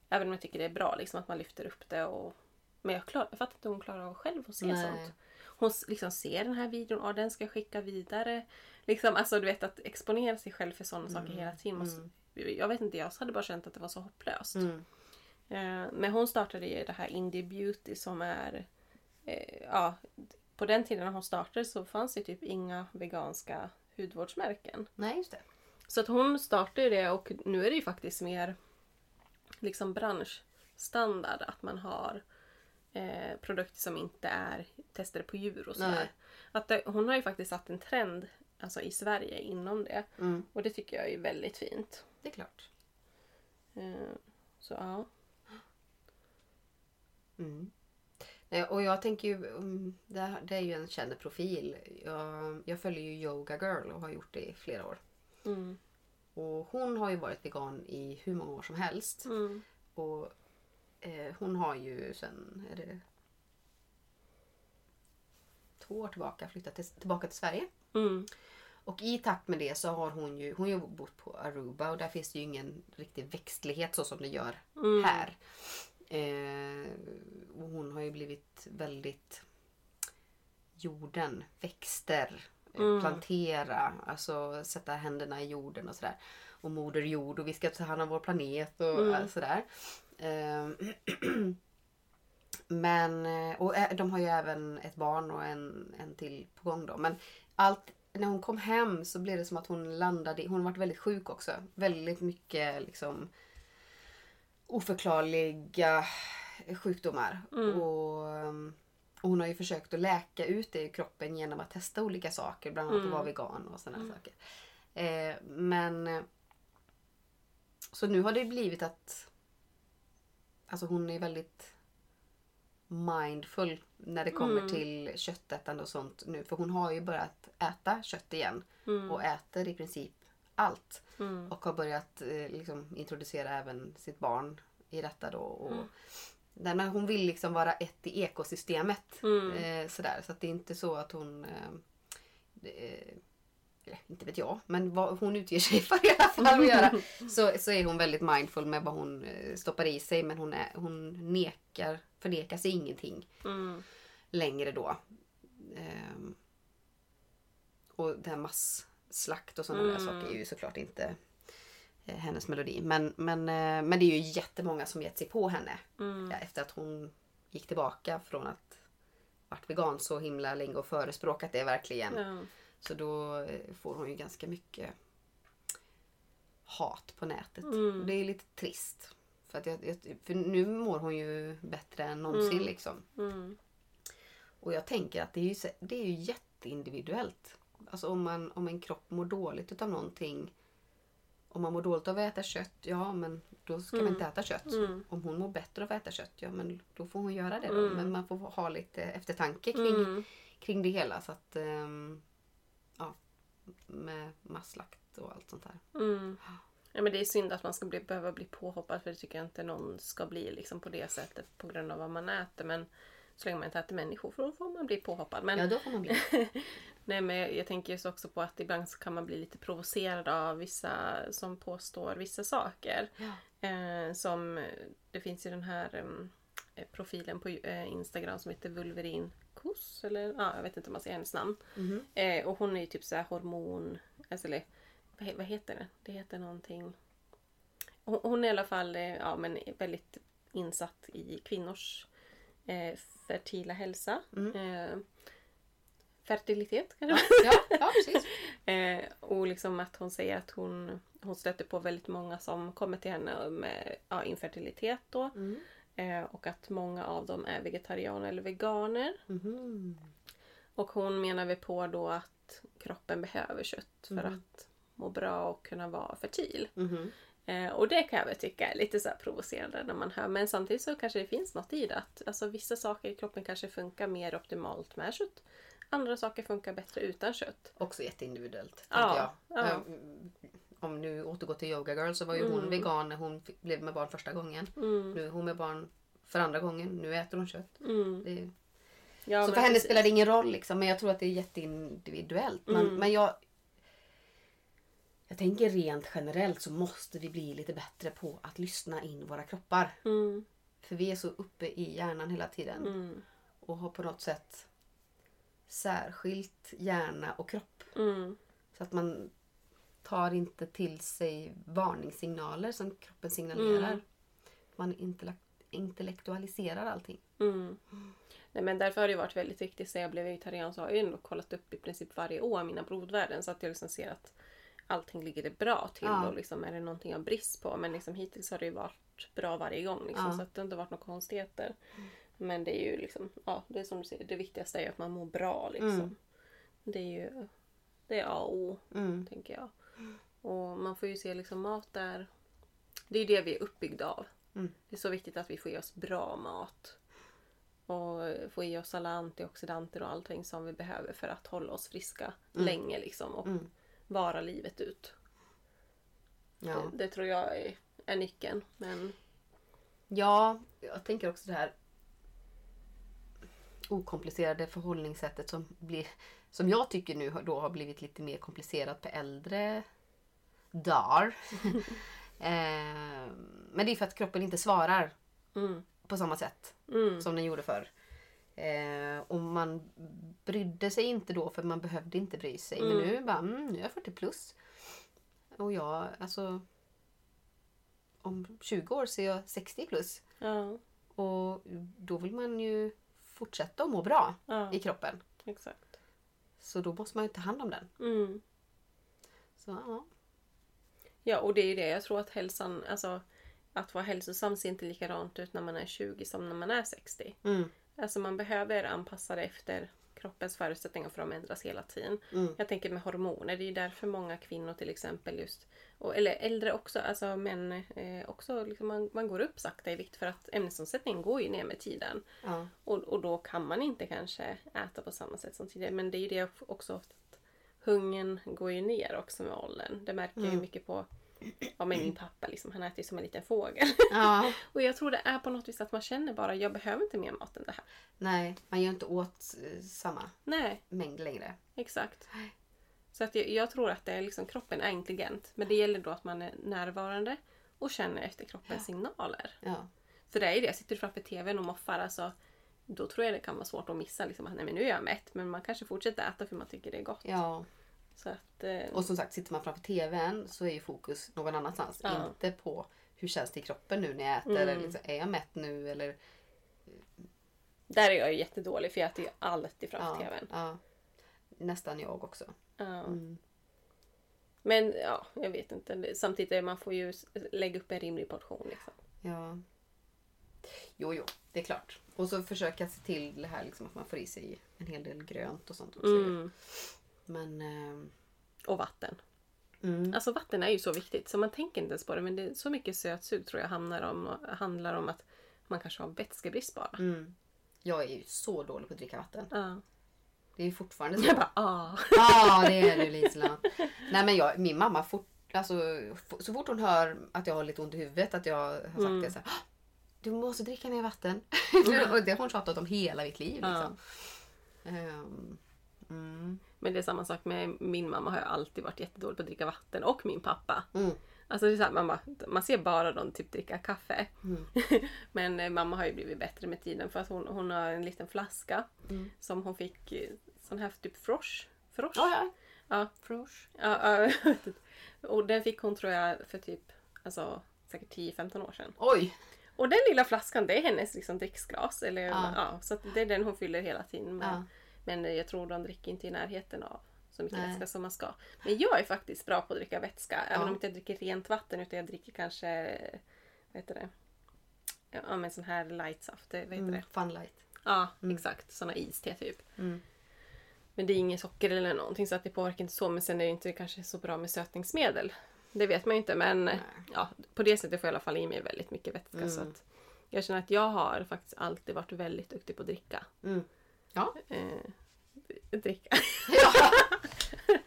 även om jag tycker det är bra liksom, att man lyfter upp det. Och, men jag, klar, jag fattar inte hur hon klarar av själv att se Nej. sånt. Hon liksom ser den här videon och den ska jag skicka vidare. Liksom, alltså du vet att exponera sig själv för sådana saker hela tiden. Måste, Jag vet inte, jag hade bara känt att det var så hopplöst. Mm. Eh, Men hon startade ju det här Indie Beauty som är... eh, Ja, på den tiden när hon startade så fanns det typ inga veganska hudvårdsmärken. Nej, just det. Så att hon startade det och nu är det ju faktiskt mer liksom branschstandard att man har eh, produkter som inte är testade på djur och sådär. Att det, hon har ju faktiskt satt en trend alltså, i Sverige inom det. Mm. Och det tycker jag är väldigt fint. Det är klart. Eh, så ja. Mm. Nej, Och jag tänker ju, mm, det, det är ju en känd profil. Jag, jag följer ju Yoga Girl och har gjort det i flera år. Mm. Och hon har ju varit vegan i hur många år som helst. Mm. Och eh, hon har ju sen, är det två år tillbaka flyttat till, tillbaka till Sverige. Mm. Och i takt med det så har hon ju, hon har ju bott på Aruba och där finns det ju ingen riktig växtlighet så som det gör Mm. här. Eh, och hon har ju blivit väldigt jorden, växter, Mm. plantera, alltså sätta händerna i jorden och sådär. Och moder jord och vi ska ta hand om vår planet och Mm. eh, sådär. Eh, Men, eh, och ä- de har ju även ett barn och en, en till på gång då. Men allt, när hon kom hem så blev det som att hon landade hon varit väldigt sjuk också. Väldigt mycket liksom oförklarliga sjukdomar. Mm. Och, um, och hon har ju försökt att läka ut det i kroppen genom att testa olika saker. Bland annat att Mm. vara vegan och sådana saker. Eh, men så nu har det blivit att alltså hon är väldigt mindful när det kommer Mm. till köttätande och sånt nu. För hon har ju börjat äta kött igen Mm. och äter i princip allt. Mm. Och har börjat eh, liksom, introducera även sitt barn i detta då. Och Mm. Där, men hon vill liksom vara ett i ekosystemet. Mm. Eh, sådär. Så att det är inte så att hon... Eh, eh, inte vet jag, men vad hon utger sig för i alla fall att göra. Så, så är hon väldigt mindful med vad hon eh, stoppar i sig. Men hon, är, hon nekar, förnekar sig ingenting Mm. längre då. Ehm, och det här masslakt och sådana där Mm. saker är ju såklart inte hennes melodi. Men, men, eh, men det är ju jättemånga som gett sig på henne Mm. efter att hon gick tillbaka från att varit vegan så himla länge och förespråkat det verkligen. Ja. Så då eh, får hon ju ganska mycket hat på nätet. Mm. Det är lite trist. För, att jag, för nu mår hon ju bättre än någonsin Mm. liksom. Mm. Och jag tänker att det är ju, det är ju jätteindividuellt. Alltså om, man, om en kropp mår dåligt utav någonting. Om man mår dåligt av att äta kött, ja men då ska man Mm. inte äta kött. Mm. Om hon mår bättre av att äta kött, ja men då får hon göra det då. Mm. Men man får ha lite eftertanke kring, Mm. kring det hela. Så att, ehm, ja, med masslakt och allt sånt där. Mm. Ja, men det är synd att man ska bli, behöva bli påhoppad för det tycker jag inte någon ska bli liksom, på det sättet på grund av vad man äter. Men så länge man inte äter människor för då får man bli påhoppad. Men, Ja, då får man bli. nej, men jag, jag tänker just också på att ibland så kan man bli lite provocerad av vissa som påstår vissa saker. Ja. Eh, som, det finns ju den här em, eh, profilen på eh, Instagram som heter Vulverin Kuss. Eller ja, jag vet inte om man säger hennes namn. Mhm. Eh, och hon är ju typ så här hormon... Alltså, eller, vad, vad heter det? Det heter någonting... Hon, hon är i alla fall eh, ja, men väldigt insatt i kvinnors eh, fertila hälsa. Mm. Eh, fertilitet kanske? Ja, ja, precis. Eh, och liksom att hon säger att hon, hon stöter på väldigt många som kommer till henne med ja, infertilitet då. Mm. Eh, och att många av dem är vegetarianer eller veganer. Mhm. Och hon menar väl på då att kroppen behöver kött för Mhm. att må bra och kunna vara fertil. Mhm. Eh, och det kan jag väl tycka är lite så provocerande när man hör. Men samtidigt så kanske det finns något i det. Att, alltså, vissa saker i kroppen kanske funkar mer optimalt med kött. Andra saker funkar bättre utan kött. Också jätteindividuellt, Ja, jag. ja. Eh, Om nu återgår till Yoga Girl så var ju hon Mm. vegan när hon blev med barn första gången. Mm. Nu är hon med barn för andra gången. Nu äter hon kött. Mm. Det Ja, så för henne precis. spelar det ingen roll liksom. Men jag tror att det är jätteindividuellt. Men, Mm. men jag... Jag tänker rent generellt så måste vi bli lite bättre på att lyssna in våra kroppar. Mm. För vi är så uppe i hjärnan hela tiden. Mm. Och har på något sätt särskilt hjärna och kropp. Mm. Så att man tar inte till sig varningssignaler som kroppen signalerar. Mm. Man intellekt- intellektualiserar allting. Mm. Nej, men därför har det varit väldigt viktigt. Sen jag blev vegetarian så har jag ändå kollat upp i princip varje år mina blodvärden så att jag liksom ser att allting ligger det bra till Ja. och liksom är det någonting jag brist på. Men liksom hittills har det ju varit bra varje gång liksom, Ja. så att det har inte varit några konstigheter. Men det är ju liksom, ja det är som du säger, det viktigaste är ju att man mår bra liksom. Mm. Det är ju det är A och O Mm. tänker jag. Och man får ju se liksom mat där. Det är ju det vi är uppbyggda av. Mm. Det är så viktigt att vi får i oss bra mat. Och få i oss alla antioxidanter och allting som vi behöver för att hålla oss friska Mm. länge liksom. Och Mm. Vara livet ut. Ja. Det, det tror jag är, är nyckeln. Men ja, jag tänker också det här okomplicerade förhållningssättet som, blir, som jag tycker nu då har blivit lite mer komplicerat på äldre dagar. eh, men det är för att kroppen inte svarar mm, på samma sätt mm, som den gjorde förr. Eh, och man brydde sig inte då för man behövde inte bry sig. Men Mm. nu bara, mm, nu är jag 40 plus. Och jag, alltså. Om 20 år så är jag 60 plus. ja, Och då vill man ju fortsätta att må bra ja, i kroppen. exakt. Så då måste man ju ta hand om den. Mm. Så ja. Ja, och det är ju det. Jag tror att hälsan, alltså att vara hälsosam ser inte likadant ut när man är 20 som när man är 60. Mm, Alltså man behöver anpassa det efter kroppens förutsättningar för de ändras hela tiden. mm, Jag tänker med hormoner, det är därför många kvinnor till exempel just, och, eller äldre också, alltså män eh, också, liksom man, man går upp sakta i vikt för att ämnesomsättningen går ju ner med tiden. ja. Och, och då kan man inte kanske äta på samma sätt som tidigare. Men det är ju det också ofta att hungern går ju ner också med åldern. Det märker jag ju Mm. mycket på ja, men min pappa, liksom, han äter ju som en liten fågel. ja. och jag tror det är på något vis att man känner bara, jag behöver inte mer mat än det här. Nej, man gör inte åt samma Nej, mängd längre. exakt. Så att jag, jag tror att det är liksom, kroppen är intelligent. Men det gäller då att man är närvarande och känner efter kroppens signaler. Ja. För det är ju det, sitter du framför tvn och moffar alltså, då tror jag det kan vara svårt att missa liksom, att nej men nu är jag mätt. Men man kanske fortsätter äta för man tycker det är gott. ja. Att, eh, Och som sagt, sitter man framför TVn så är ju fokus någon annanstans. Ja. Inte på hur känns det i kroppen nu när jag äter. Mm. Eller liksom, är jag mätt nu? Eller, där är jag ju jättedålig för jag äter ju alltid framför ja, tvn. ja. Nästan jag också. Mm. Men ja, jag vet inte. Samtidigt är man får ju lägga upp en rimlig portion. Liksom. Ja. Jo, jo, det är klart. Och så försöka se till det här liksom, att man får i sig en hel del grönt och sånt också. Mm. Men... ehm, Och vatten. mm. Alltså vatten är ju så viktigt så man tänker inte ens på det. Men det är så mycket sötsug tror jag hamnar om, handlar om att man kanske har vätskebrist bara. Mm. Jag är ju så dålig på att dricka vatten. Ja. Det är ju fortfarande så. Jag bara ah. Ja, det är du Liselott. Nej men jag, min mamma, fort, alltså, så fort hon hör att jag har lite ont i huvudet, att jag har sagt Mm. det så här, "Ah, Du måste dricka mer vatten. och det har hon tjatat om hela mitt liv. Ja. Liksom. Ehm, mm, Men det är samma sak med min mamma har jag alltid varit jättedålig på att dricka vatten och min pappa. mm, Alltså det är så här, mamma, man ser bara dem typ dricka kaffe. Mm. Men eh, mamma har ju blivit bättre med tiden för att hon, hon har en liten flaska Mm. som hon fick eh, sån här typ frosch. Frosch? Ja, ja. Ja. Frosch. Ja, ja, och den fick hon tror jag för typ alltså, säkert 10-15 år sedan. Oj! Och den lilla flaskan det är hennes liksom, dricksglas. Eller, Ja. ja. så det är den hon fyller hela tiden med. Ja. Men jag tror de dricker inte i närheten av så mycket Nej. vätska som man ska. Men jag är faktiskt bra på att dricka vätska. Även Ja. om jag inte dricker rent vatten utan jag dricker kanske vad heter det? Ja men sån här lightsaft. eh, Vad heter Mm, det? fun light. Ja Mm. exakt. Såna iste typ. Mm. Men det är inget socker eller någonting så att det påverkar inte så. Men sen är det inte kanske så bra med sötningsmedel. Det vet man ju inte men ja, på det sättet får jag i alla fall i mig väldigt mycket vätska. Så att jag känner att jag har faktiskt alltid varit väldigt duktig på att dricka. Ja. Eh, dricka. Ja.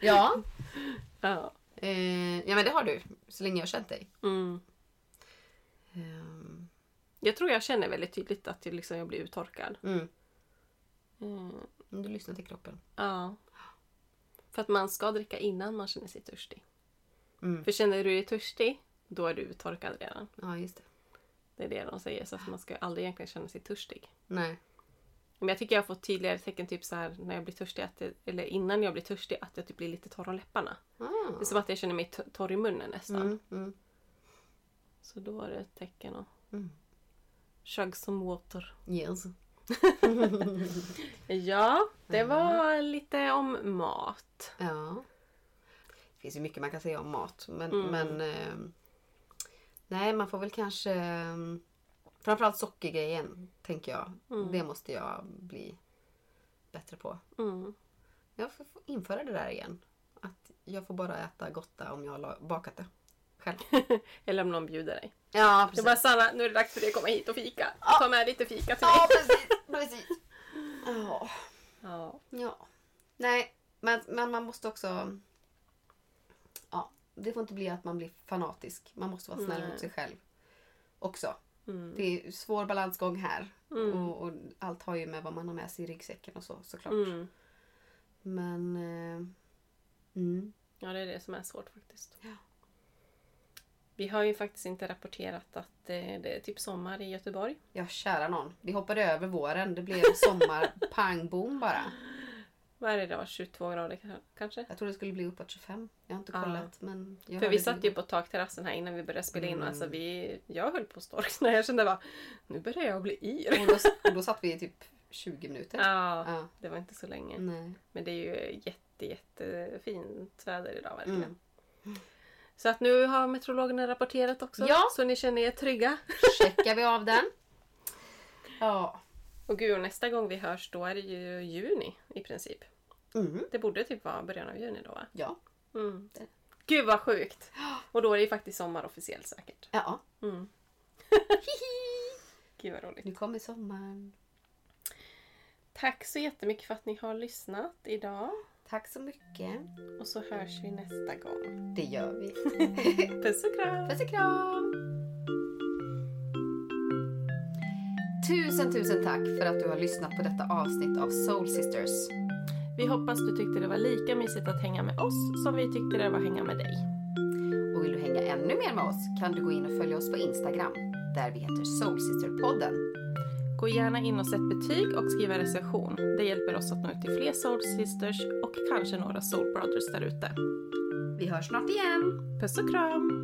ja. ja. Eh, ja men det har du. Så länge jag har känt dig. Mm. Ehm, Jag tror jag känner väldigt tydligt att jag, liksom, jag blir uttorkad. Mm. Mm. Du lyssnar till kroppen. Ja. För att man ska dricka innan man känner sig törstig. Mm. För känner du dig törstig, då är du uttorkad redan. Ja just det. Det är det de säger. Så att man ska aldrig egentligen känna sig törstig. Nej. Men jag tycker jag har fått tydligare tecken typ så här när jag blir törstig, att det, eller innan jag blir törstig, att jag typ blir lite torr om läpparna. Ah. Det är som att jag känner mig torr i munnen nästan. Mm. Mm. Så då är det ett tecken att Mm. chug some water. Yes. Ja, det var lite om mat. Ja. Det finns ju mycket man kan säga om mat. Men, Mm. men eh, nej, man får väl kanske eh, framförallt sockergrejen tänker jag. Mm. Det måste jag bli bättre på. Mm. Jag får införa det där igen. Att jag får bara äta gotta om jag har bakat det själv. Eller om någon bjuder dig. Ja, Det precis. bara Sanna, nu är det dags för dig att komma hit och fika. Ja. Ta med lite fika till mig. Ja, precis. precis. Ja. Ja. Ja. Nej, men, men man måste också... Ja, det får inte bli att man blir fanatisk. Man måste vara snäll Nej. mot sig själv också. Mm. Det är svår balansgång här. Mm. Och, och allt har ju med vad man har med sig i ryggsäcken och så såklart. Mm. Men... Eh, mm. Ja, det är det som är svårt faktiskt. Ja. Vi har ju faktiskt inte rapporterat att eh, det är typ sommar i Göteborg. Ja, kära någon. Vi hoppade över våren. Det blev sommar pang boom bara. Vad är det då? 22 grader kanske? Jag trodde det skulle bli uppåt 25. Jag har inte Ja. kollat. Men För vi satt ju på takterrassen här innan vi började spela in. Mm. Och alltså vi, jag höll på att storkna. Jag kände bara, nu börjar jag bli yr. Och då, och då satt vi i typ 20 minuter. Ja, Ja. det var inte så länge. Nej. Men det är ju jätte, jättefint väder idag verkligen. Mm. Så att nu har meteorologerna rapporterat också. Ja. Så ni känner er trygga. Checkar vi av den. Ja. Och gud, och nästa gång vi hörs då är det ju juni i princip. Mm. Det borde typ vara början av juni då va? Ja. Mm. Det- Gud vad sjukt! Och då är det ju faktiskt sommar officiellt säkert. Ja. Mm. Gud vad roligt. Nu kommer sommaren. Tack så jättemycket för att ni har lyssnat idag. Tack så mycket. Och så hörs vi nästa gång. Det gör vi. Puss och kram! Puss och kram! Tusen, tusen tack för att du har lyssnat på detta avsnitt av Soul Sisters. Vi hoppas du tyckte det var lika mysigt att hänga med oss som vi tyckte det var att hänga med dig. Och vill du hänga ännu mer med oss kan du gå in och följa oss på Instagram där vi heter Soul Sister-podden. Gå gärna in och sätt betyg och skriv en recension. Det hjälper oss att nå ut till fler Soul Sisters och kanske några Soul Brothers där ute. Vi hörs snart igen! Puss och kram!